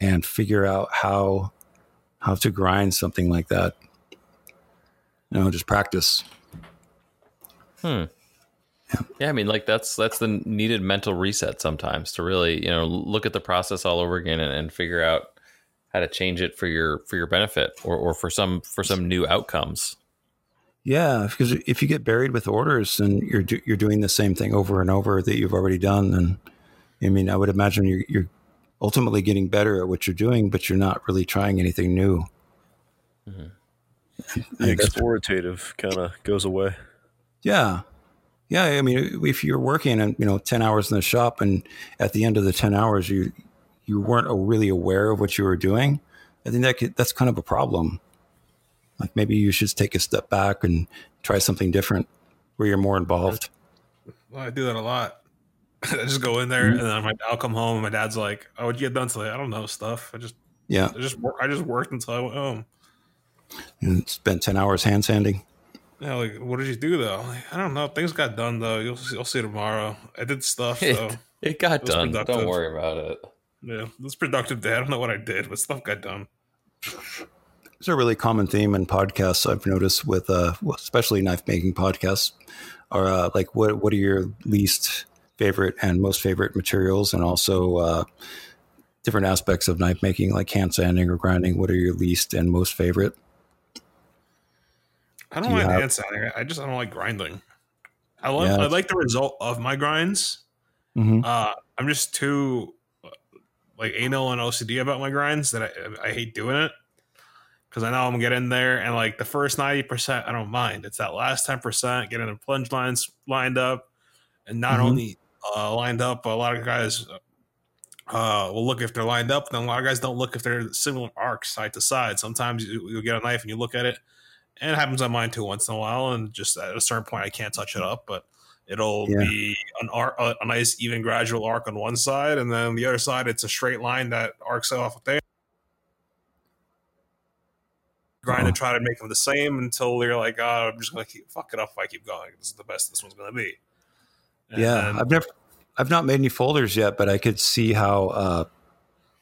and figure out how how to grind something like that. You know, just practice. Hmm. Yeah, I mean, like that's that's the needed mental reset sometimes to really, you know, look at the process all over again and, and figure out how to change it for your for your benefit or, or for some for some new outcomes. Yeah, because if you get buried with orders and you're do, you're doing the same thing over and over that you've already done, then I mean, I would imagine you're, you're ultimately getting better at what you're doing, but you're not really trying anything new. Mm-hmm. The that's- explorative kind of goes away. Yeah, yeah. I mean, if you're working and you know ten hours in the shop, and at the end of the ten hours you you weren't really aware of what you were doing, I think that could, that's kind of a problem. Like maybe you should take a step back and try something different where you're more involved. Well, I do that a lot. I just go in there and then my, I'll come home and my dad's like, "Oh, what'd you get done today?" I don't know stuff. I just, Yeah, I just, I just worked until I went home. and spent ten hours hand sanding. Yeah, like, what did you do though? Like, I don't know. Things got done though. You'll, see- you'll see tomorrow. I did stuff. It, it got was done. productive. Don't worry about it. yeah, it was productive day. I don't know what I did, but stuff got done. It's a really common theme in podcasts I've noticed with, uh, especially knife making podcasts, are uh, like what what are your least favorite and most favorite materials, and also uh, different aspects of knife making, like hand sanding or grinding. What are your least and most favorite? I don't Do like have- hand sanding. I just I don't like grinding. I love Yeah. I like the result of my grinds. Mhm. Uh, I'm just too uh, like anal and OCD about my grinds that I I hate doing it because I know I'm gonna get in there and like the first ninety percent I don't mind. It's that last ten percent getting the plunge lines lined up, and not Mhm. only uh, lined up, a lot of guys uh, will look if they're lined up. Then a lot of guys don't look if they're similar arcs side to side. Sometimes you, you'll get a knife and you look at it, and it happens on mine too once in a while. And just at a certain point, I can't touch it up, but it'll Yeah. be an arc, a, a nice even gradual arc on one side, and then the other side, it's a straight line that arcs off there. Grind Uh-oh. and try to make them the same until you're like, oh, I'm just gonna keep fuck it up if I keep going. This is the best this one's gonna be. Yeah, I've never, I've not made any folders yet, but I could see how uh,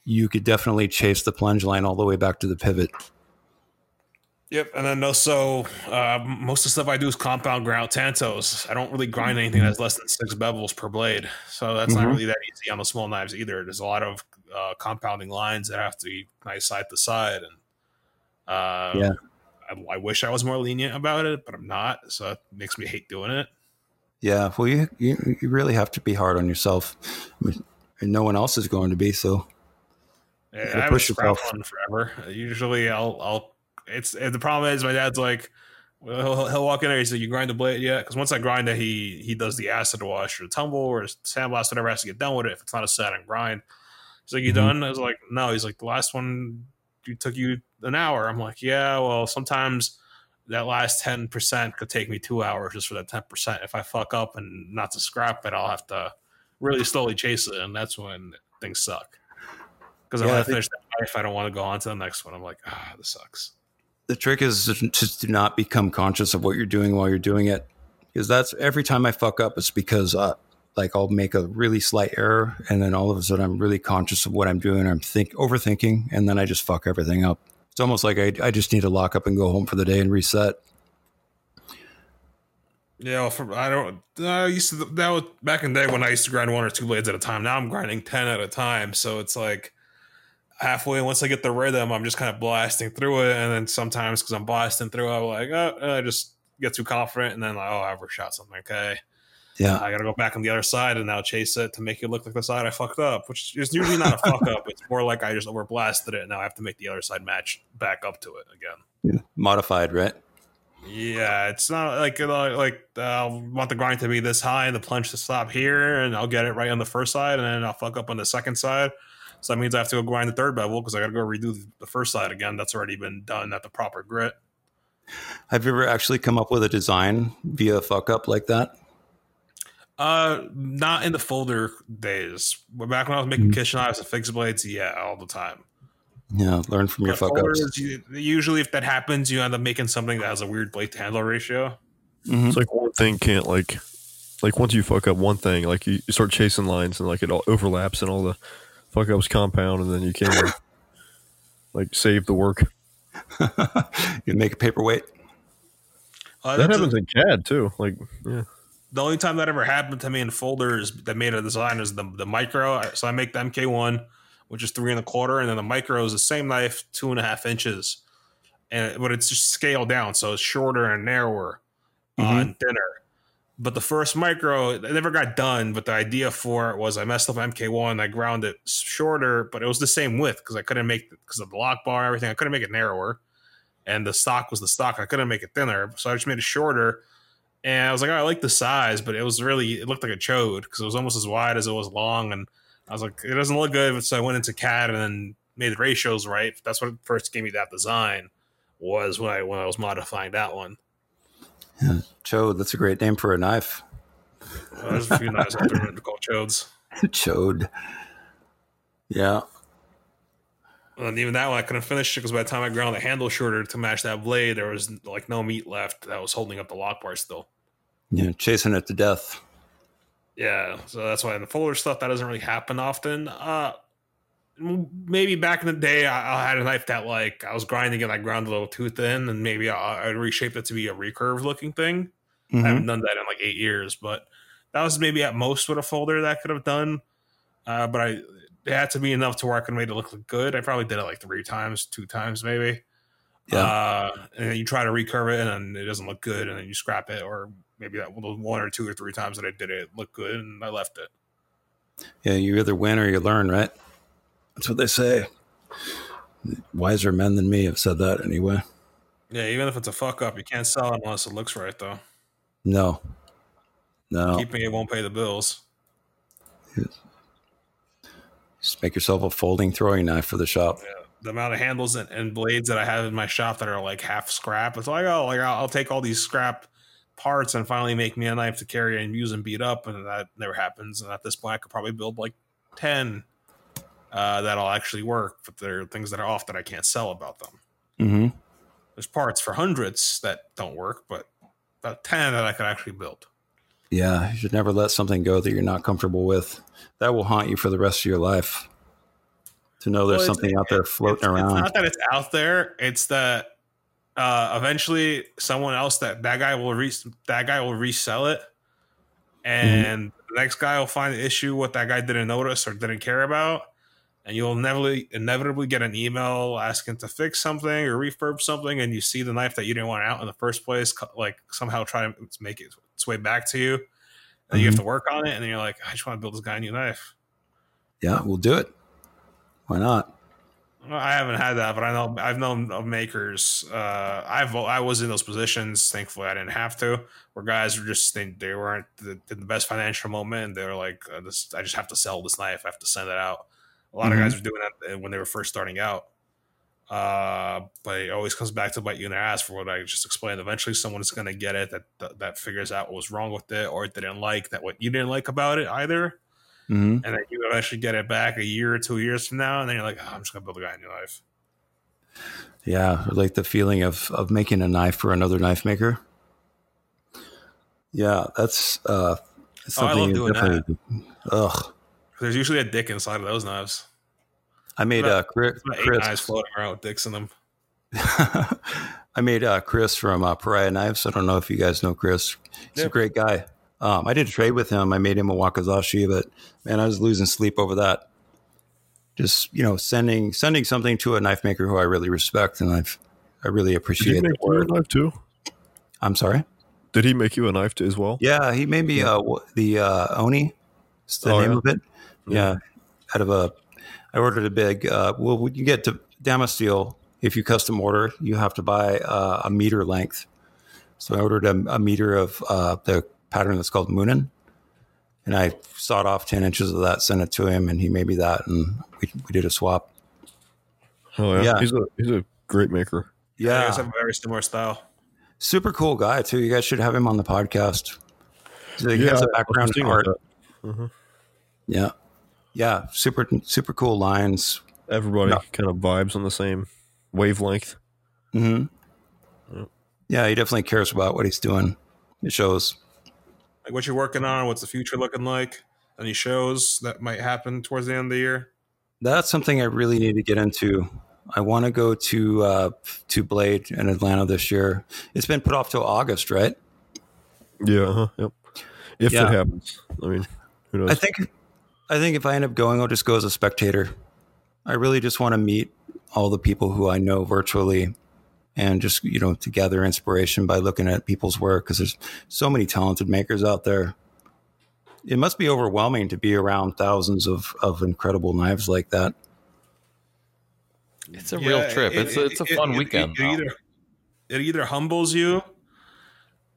you could definitely chase the plunge line all the way back to the pivot. Yep, and then also uh, most of the stuff I do is compound ground tantos. I don't really grind anything that's less than six bevels per blade, so that's not Mhm. really that easy on the small knives either. There's a lot of uh, compounding lines that have to be nice side to side, and uh, Yeah. I, I wish I was more lenient about it, but I'm not, so it makes me hate doing it. Yeah, well, you you, you really have to be hard on yourself, I mean, and no one else is going to be. So Yeah, I push yourself. one forever. Usually, I'll I'll. It's the problem is my dad's like, well, he'll, he'll walk in there. He's like, "You grind the blade yet?" Because once I grind it, he he does the acid wash or the tumble or sandblast, whatever has to get done with it. If it's not a set and grind, he's like, "You Mhm. done?" I was like, "No." He's like, "The last one you took you an hour." I'm like, "Yeah, well, sometimes." That last ten percent could take me two hours just for that ten percent. If I fuck up and not to scrap it, I'll have to really slowly chase it, and that's when things suck. Because Yeah, I want to finish that knife, I don't want to go on to the next one. I'm like, ah, this sucks. the trick is to just to not become conscious of what you're doing while you're doing it, because that's every time I fuck up, it's because uh, like I'll make a really slight error, and then all of a sudden I'm really conscious of what I'm doing. I'm think overthinking, and then I just fuck everything up. It's almost like I, I just need to lock up and go home for the day and reset. Yeah, well, for, I don't. I used to that was back in the day when I used to grind one or two blades at a time. Now I'm grinding ten at a time, so it's like halfway. Once I get the rhythm, I'm just kind of blasting through it, and then sometimes because I'm blasting through, I'm like, oh, I just get too confident, and then like, oh, I overshot something. Okay, Yeah, I got to go back on the other side and now chase it to make it look like the side I fucked up, which is usually not a fuck up. It's more like I just overblasted it, and now I have to make the other side match back up to it again. Yeah. modified, right? Yeah, it's not like you know, like uh, I want the grind to be this high and the plunge to stop here, and I'll get it right on the first side, and then I'll fuck up on the second side. So that means I have to go grind the third bevel because I got to go redo the first side again. That's already been done at the proper grit. Have you ever actually come up with a design via fuck up like that? Uh, not in the folder days. But back when I was making Mhm. kitchen knives and fixed blades, yeah, all the time. Yeah, learn from your But fuck ups. you- usually, if that happens, you end up making something that has a weird blade to handle ratio. Mhm. It's like one thing can't like like once you fuck up one thing, like you, you start chasing lines and like it all overlaps and all the fuck ups compound and then you can't like, like save the work. you make a paperweight. Uh, That that's- happens in CAD too. Like yeah. The only time that ever happened to me in folders that made a design is the the micro. So I make the MK one, which is three and a quarter, and then the micro is the same knife, two and a half inches, and but it's just scaled down, so it's shorter and narrower uh, Mhm. and thinner. But the first micro, it never got done. But the idea for it was I messed up MK one, I ground it shorter, but it was the same width because I couldn't make because of the lock bar, everything. I couldn't make it narrower, and the stock was the stock. I couldn't make it thinner, so I just made it shorter. And I was like, oh, I like the size, but it was really it looked like a chode because it was almost as wide as it was long, and I was like, it doesn't look good. So I went into CAD and then made the ratios right. That's what first gave me that design was when I when I was modifying that one. Chode, that's a great name for a knife. Well, there's a few knives out there called chodes. Chode. Yeah. And even that one, I couldn't finish it because by the time I ground the handle shorter to match that blade, there was like no meat left that was holding up the lock bar still. Yeah, chasing it to death. Yeah, so that's why in the folder stuff that doesn't really happen often. Uh, maybe back in the day, I, I had a knife that like I was grinding and I ground a little too thin, and maybe I, I reshaped it to be a recurve looking thing. I Mhm. haven't done that in like eight years, but that was maybe at most what a folder that could have done. Uh, but I it had to be enough to where I could make it look good. I probably did it like three times, two times maybe. Yeah. Uh, and then you try to recurve it and it doesn't look good, and then you scrap it, or maybe that one or two or three times that I did it looked good, and I left it. Yeah, you either win or you learn, right? That's what they say. Wiser men than me have said that anyway. Yeah, even if it's a fuck up, you can't sell it unless it looks right, though. No. No. Keeping it won't pay the bills. Just make yourself a folding throwing knife for the shop. Yeah. The amount of handles and, and blades that I have in my shop that are like half scrap, it's like, oh, like I'll, I'll take all these scrap parts and finally make me a knife to carry and use and beat up, and that never happens. And at this point, I could probably build like ten uh, that'll actually work, but there are things that are off that I can't sell about them. Mm-hmm. There's parts for hundreds that don't work, but about ten that I could actually build. Yeah, you should never let something go that you're not comfortable with. That will haunt you for the rest of your life. To know there's Well, something out there floating it's, around. It's not that it's out there; it's that uh, eventually someone else that that guy will re- that guy will resell it, and the next guy will find the issue what that guy didn't notice or didn't care about, and you'll inevitably inevitably get an email asking to fix something or refurb something, and you see the knife that you didn't want out in the first place, like somehow try to make it its way back to you. And you have to work on it, and then you're like, I just want to build this guy a new knife. yeah, we'll do it. Why not? I haven't had that, but I know I've known of makers. Uh, I've I was in those positions. Thankfully, I didn't have to. Where guys were just they, they weren't the, in the best financial moment. And they were like, uh, this, I just have to sell this knife. I have to send it out. A lot Mhm. of guys were doing that uh, when they were first starting out. Uh, but it always comes back to bite you in the ass for what I just explained. Eventually, someone's going to get it that, that that figures out what was wrong with it, or they didn't like that what you didn't like about it either hmm and then you actually get it back a year or two years from now, and then you're like, oh, I'm just gonna build a guy a new knife. Yeah, like the feeling of of making a knife for another knife maker. Yeah, that's uh, it's Oh, I love doing definitely. Ugh, There's usually a dick inside of those knives. I made About- uh, eight knives floating around with dicks in them. I made uh, Chris from uh, Pariah Knives. I don't know if you guys know Chris. He's a great guy. Um, I did a trade with him. I made him a Wakizashi, but man, I was losing sleep over that. Just you know, sending sending something to a knife maker who I really respect and I've I really Did he appreciate. make you a knife too? I'm sorry. Did he make you a knife too as well? Yeah, he made me uh, the uh, Oni. It's the Oh, name yeah? of it. Yeah, out of a. I ordered a big. Uh, well, when you get to Damasteel, if you custom order, you have to buy uh, a meter length. So I ordered a, a meter of uh, the pattern that's called Munin, and I sawed off ten inches of that, sent it to him, and he made me that, and we, we did a swap. Oh yeah. Yeah. He's a he's a great maker. You Yeah, guys have a very similar style. super cool guy too. You guys should have him on the podcast. So he yeah, has a I was background in thinking art. that. Yeah, yeah, super super cool lines. Everybody No. kind of vibes on the same wavelength. hmm Yeah, he definitely cares about what he's doing. It shows. Like what you're working on, what's the future looking like? Any shows that might happen towards the end of the year? That's something I really need to get into. I want to go to uh, to Blade in Atlanta this year. It's been put off till August, right? Yeah. Uh-huh, yep. If Yeah. it happens, I mean, who knows? I think I think if I end up going, I'll just go as a spectator. I really just want to meet all the people who I know virtually and just, you know, to gather inspiration by looking at people's work because there's so many talented makers out there. It must be overwhelming to be around thousands of, of incredible knives like that. It's a real trip. it- it's a, it's a fun it- weekend. It, either it either humbles you,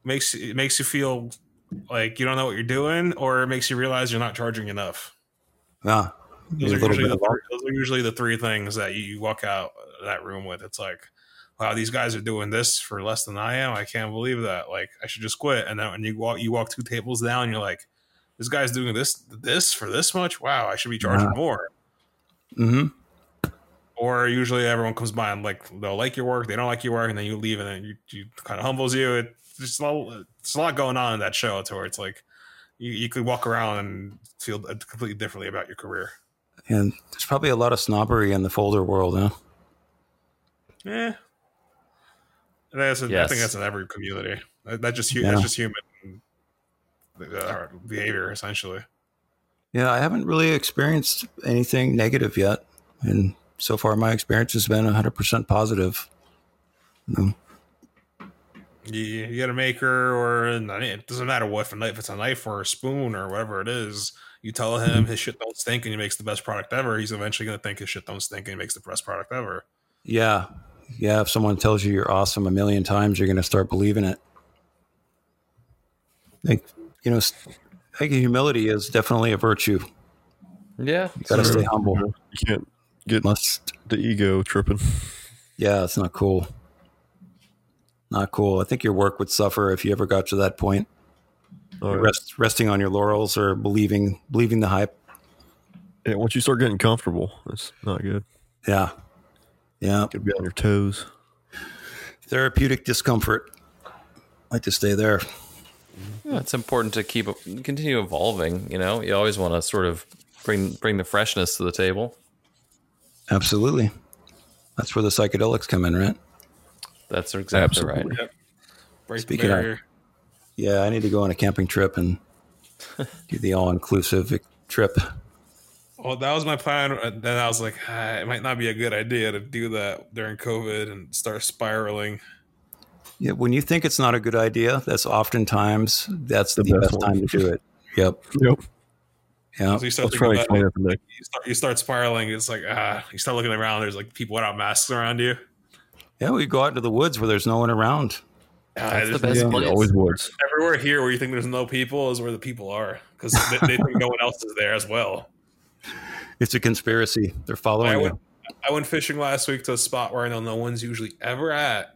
makes it makes you feel like you don't know what you're doing, or it makes you realize you're not charging enough. Yeah. Those are, usually the three, those are usually the three things that you walk out of that room with. It's like, wow, these guys are doing this for less than I am. I can't believe that. Like, I should just quit. And then when you walk, you walk two tables down, you're like, this guy's doing this, this for this much. Wow, I should be charging Yeah. more. hmm Or usually everyone comes by and like they'll like your work, they don't like your work, and then you leave, and then you, you kind of humbles you. It's just a lot, it's a lot going on in that show to where it's like you, you could walk around and feel completely differently about your career. And there's probably a lot of snobbery in the folder world, huh? Yeah, that's a, I Yes. think that's in every community. That, that just Yeah. that's just human. uh, behavior essentially. Yeah, I haven't really experienced anything negative yet. And so far, my experience has been 100% positive. You, you get a maker, or it doesn't matter what if, a knife, if it's a knife or a spoon or whatever it is. You tell him his shit don't stink and he makes the best product ever. He's eventually going to think his shit don't stink and he makes the best product ever. Yeah. Yeah. If someone tells you you're awesome a million times, you're going to start believing it. Like, you know, I think humility is definitely a virtue. Yeah. You got to stay humble. You can't get Must. the ego tripping. Yeah, it's not cool. Not cool. I think your work would suffer if you ever got to that point. Oh, yeah. Rest, resting on your laurels or believing believing the hype. Yeah, once you start getting comfortable, it's not good. Yeah. Yeah. Could be on your toes. Therapeutic discomfort. like to stay there. Yeah, it's important to keep continue evolving. You know, you always want to sort of bring bring the freshness to the table. Absolutely. That's where the psychedelics come in, right? That's exactly right. Yep. Break Speaking the of- Yeah, I need to go on a camping trip and do the all inclusive trip. Well, that was my plan. and Then I was like, ah, it might not be a good idea to do that during COVID and start spiraling. Yeah, when you think it's not a good idea, that's oftentimes that's the, The best, best time to do it. Yep. Yep. Yeah. So you start Let's try thinking to about that to you start, you start spiraling. It's like ah, you start looking around. There's like people without masks around you. Yeah, we go out into the woods where there's no one around. Ah, That's the best Yeah, place. always woods. Everywhere here where you think there's no people is where the people are because they, they think no one else is there as well. It's a conspiracy. They're I following went, you. I went fishing last week to a spot where I know no one's usually ever at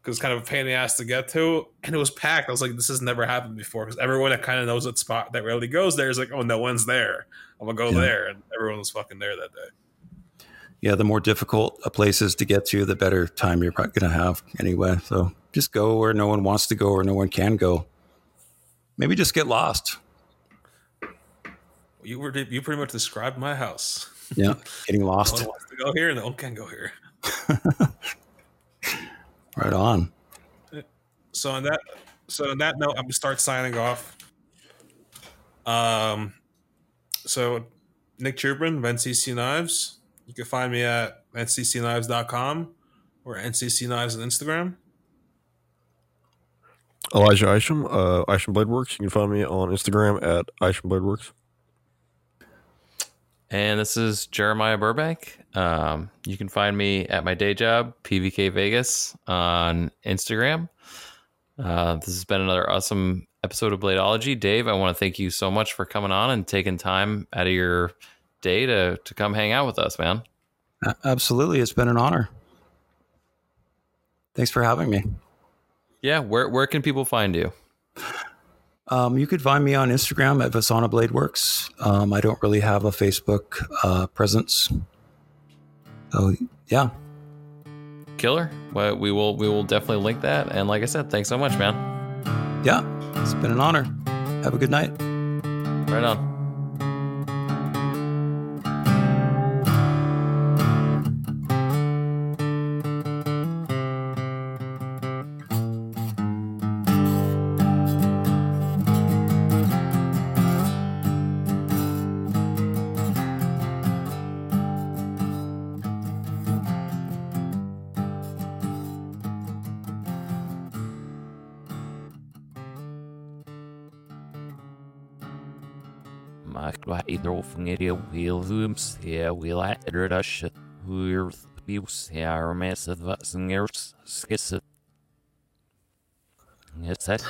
because it's kind of a pain in the ass to get to, and it was packed. I was like, this has never happened before because everyone that kind of knows that spot that rarely goes there is like, oh, no one's there. I'm gonna go Yeah. there, and everyone was fucking there that day. Yeah, the more difficult a place is to get to, the better time you're probably going to have anyway. So just go where no one wants to go or no one can go. Maybe just get lost. You were you pretty much described my house. Yeah, getting No lost. one wants to go here, and no one can go here. Right on. So on that, so on that note, I'm gonna start signing off. Um, so Nick Chubrin of NCC Knives. You can find me at nccknives.com or NCC Knives on Instagram. Elijah Isham, uh, Isham Blade Works. You can find me on Instagram at Isham Blade Works. And this is Jeremiah Burbank. Um, you can find me at my day job, PVK Vegas, on Instagram. Uh, this has been another awesome episode of Bladeology. Dave, I want to thank you so much for coming on and taking time out of your day to, to come hang out with us, man. Absolutely. It's been an honor. Thanks for having me. Yeah, where, where can people find you? Um, you could find me on Instagram at Vasana Blade Works. Um, I don't really have a Facebook uh, presence. So, yeah. Killer. Well, we will we will definitely link that. And like I said, thanks so much, man. Yeah. It's been an honor. Have a good night. Right on. Maakt wij iedereen er wil rooms hier wil er dat je hier views hier mensen wat zingers skissen. It's that.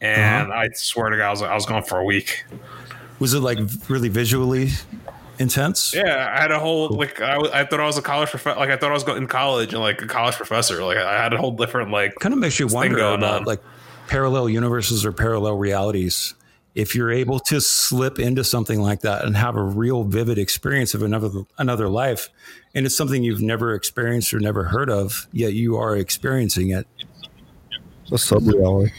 And I swear to God, I was, I was gone for a week. Was it like really visually intense? Yeah, I had a whole like I, I thought I was a college professor. Like I thought I was going in college and like a college professor. Like I had a whole different like Kind of makes you wonder about on. like parallel universes or parallel realities. If you're able to slip into something like that and have a real vivid experience of another another life, and it's something you've never experienced or never heard of, yet you are experiencing it. It's a sub reality.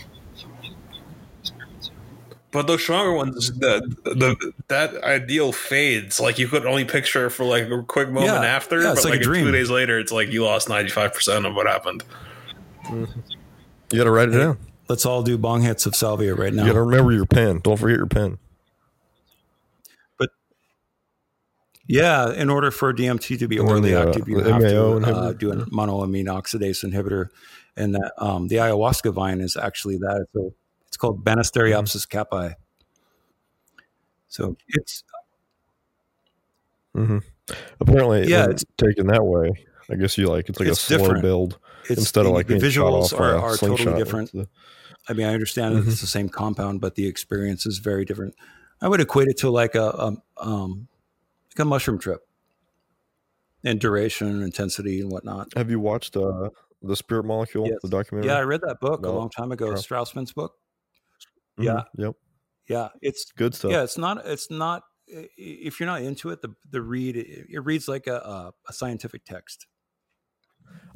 But those stronger ones, the the that ideal fades. Like you could only picture for like a quick moment Yeah, after, yeah, it's but like a like, dream. two days later, it's like you lost ninety five percent of what happened. You got to write it down. Let's all do bong hits of salvia right now. You got to remember your pen. Don't forget your pen. But yeah, in order for DMT to be orally the, uh, active, you the have MAO to uh, do a monoamine oxidase inhibitor, and that um, the ayahuasca vine is actually that. So it's called Banisteriopsis caapi. So it's mm-hmm. Apparently, Yeah, it's- taken that way. I guess you like it's like It's a slow different. build it's instead the, of like the visuals are, are totally different. It's I mean, I understand that Mm-hmm. it's the same compound, but the experience is very different. I would equate it to like a, a um, like a mushroom trip, and duration, intensity, and whatnot. have you watched uh, the Spirit Molecule, Yes. the documentary? Yeah, I read that book a long time ago. Strassman's book. Mhm. yeah. Yep. Yeah, it's Good stuff. yeah, it's not it's not if you're not into it, the the read it, it reads like a, a a scientific text.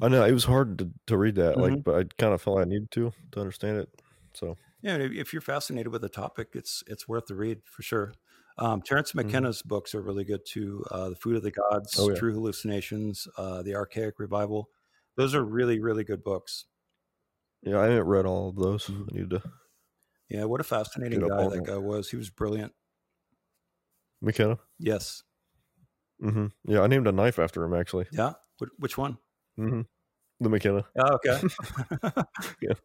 I know it was hard to, to read that, Mm-hmm. like, but I kind of felt I needed to to understand it. So Yeah, if- if you're fascinated with the topic, it's it's worth the read for sure. Um, Terence McKenna's books are really good too. Uh, the Food of the Gods, Mm-hmm. Oh, yeah. True Hallucinations, uh, The Archaic Revival. Those are really really good books. yeah, I haven't read all of those. Mhm. I need to. Yeah, what a fascinating guy that guy was. He was brilliant. McKenna. Yes. Mm-hmm. Yeah, I named a knife after him actually. Yeah. Which one? Mm -hmm. De er ikke. Ja, ok. yeah.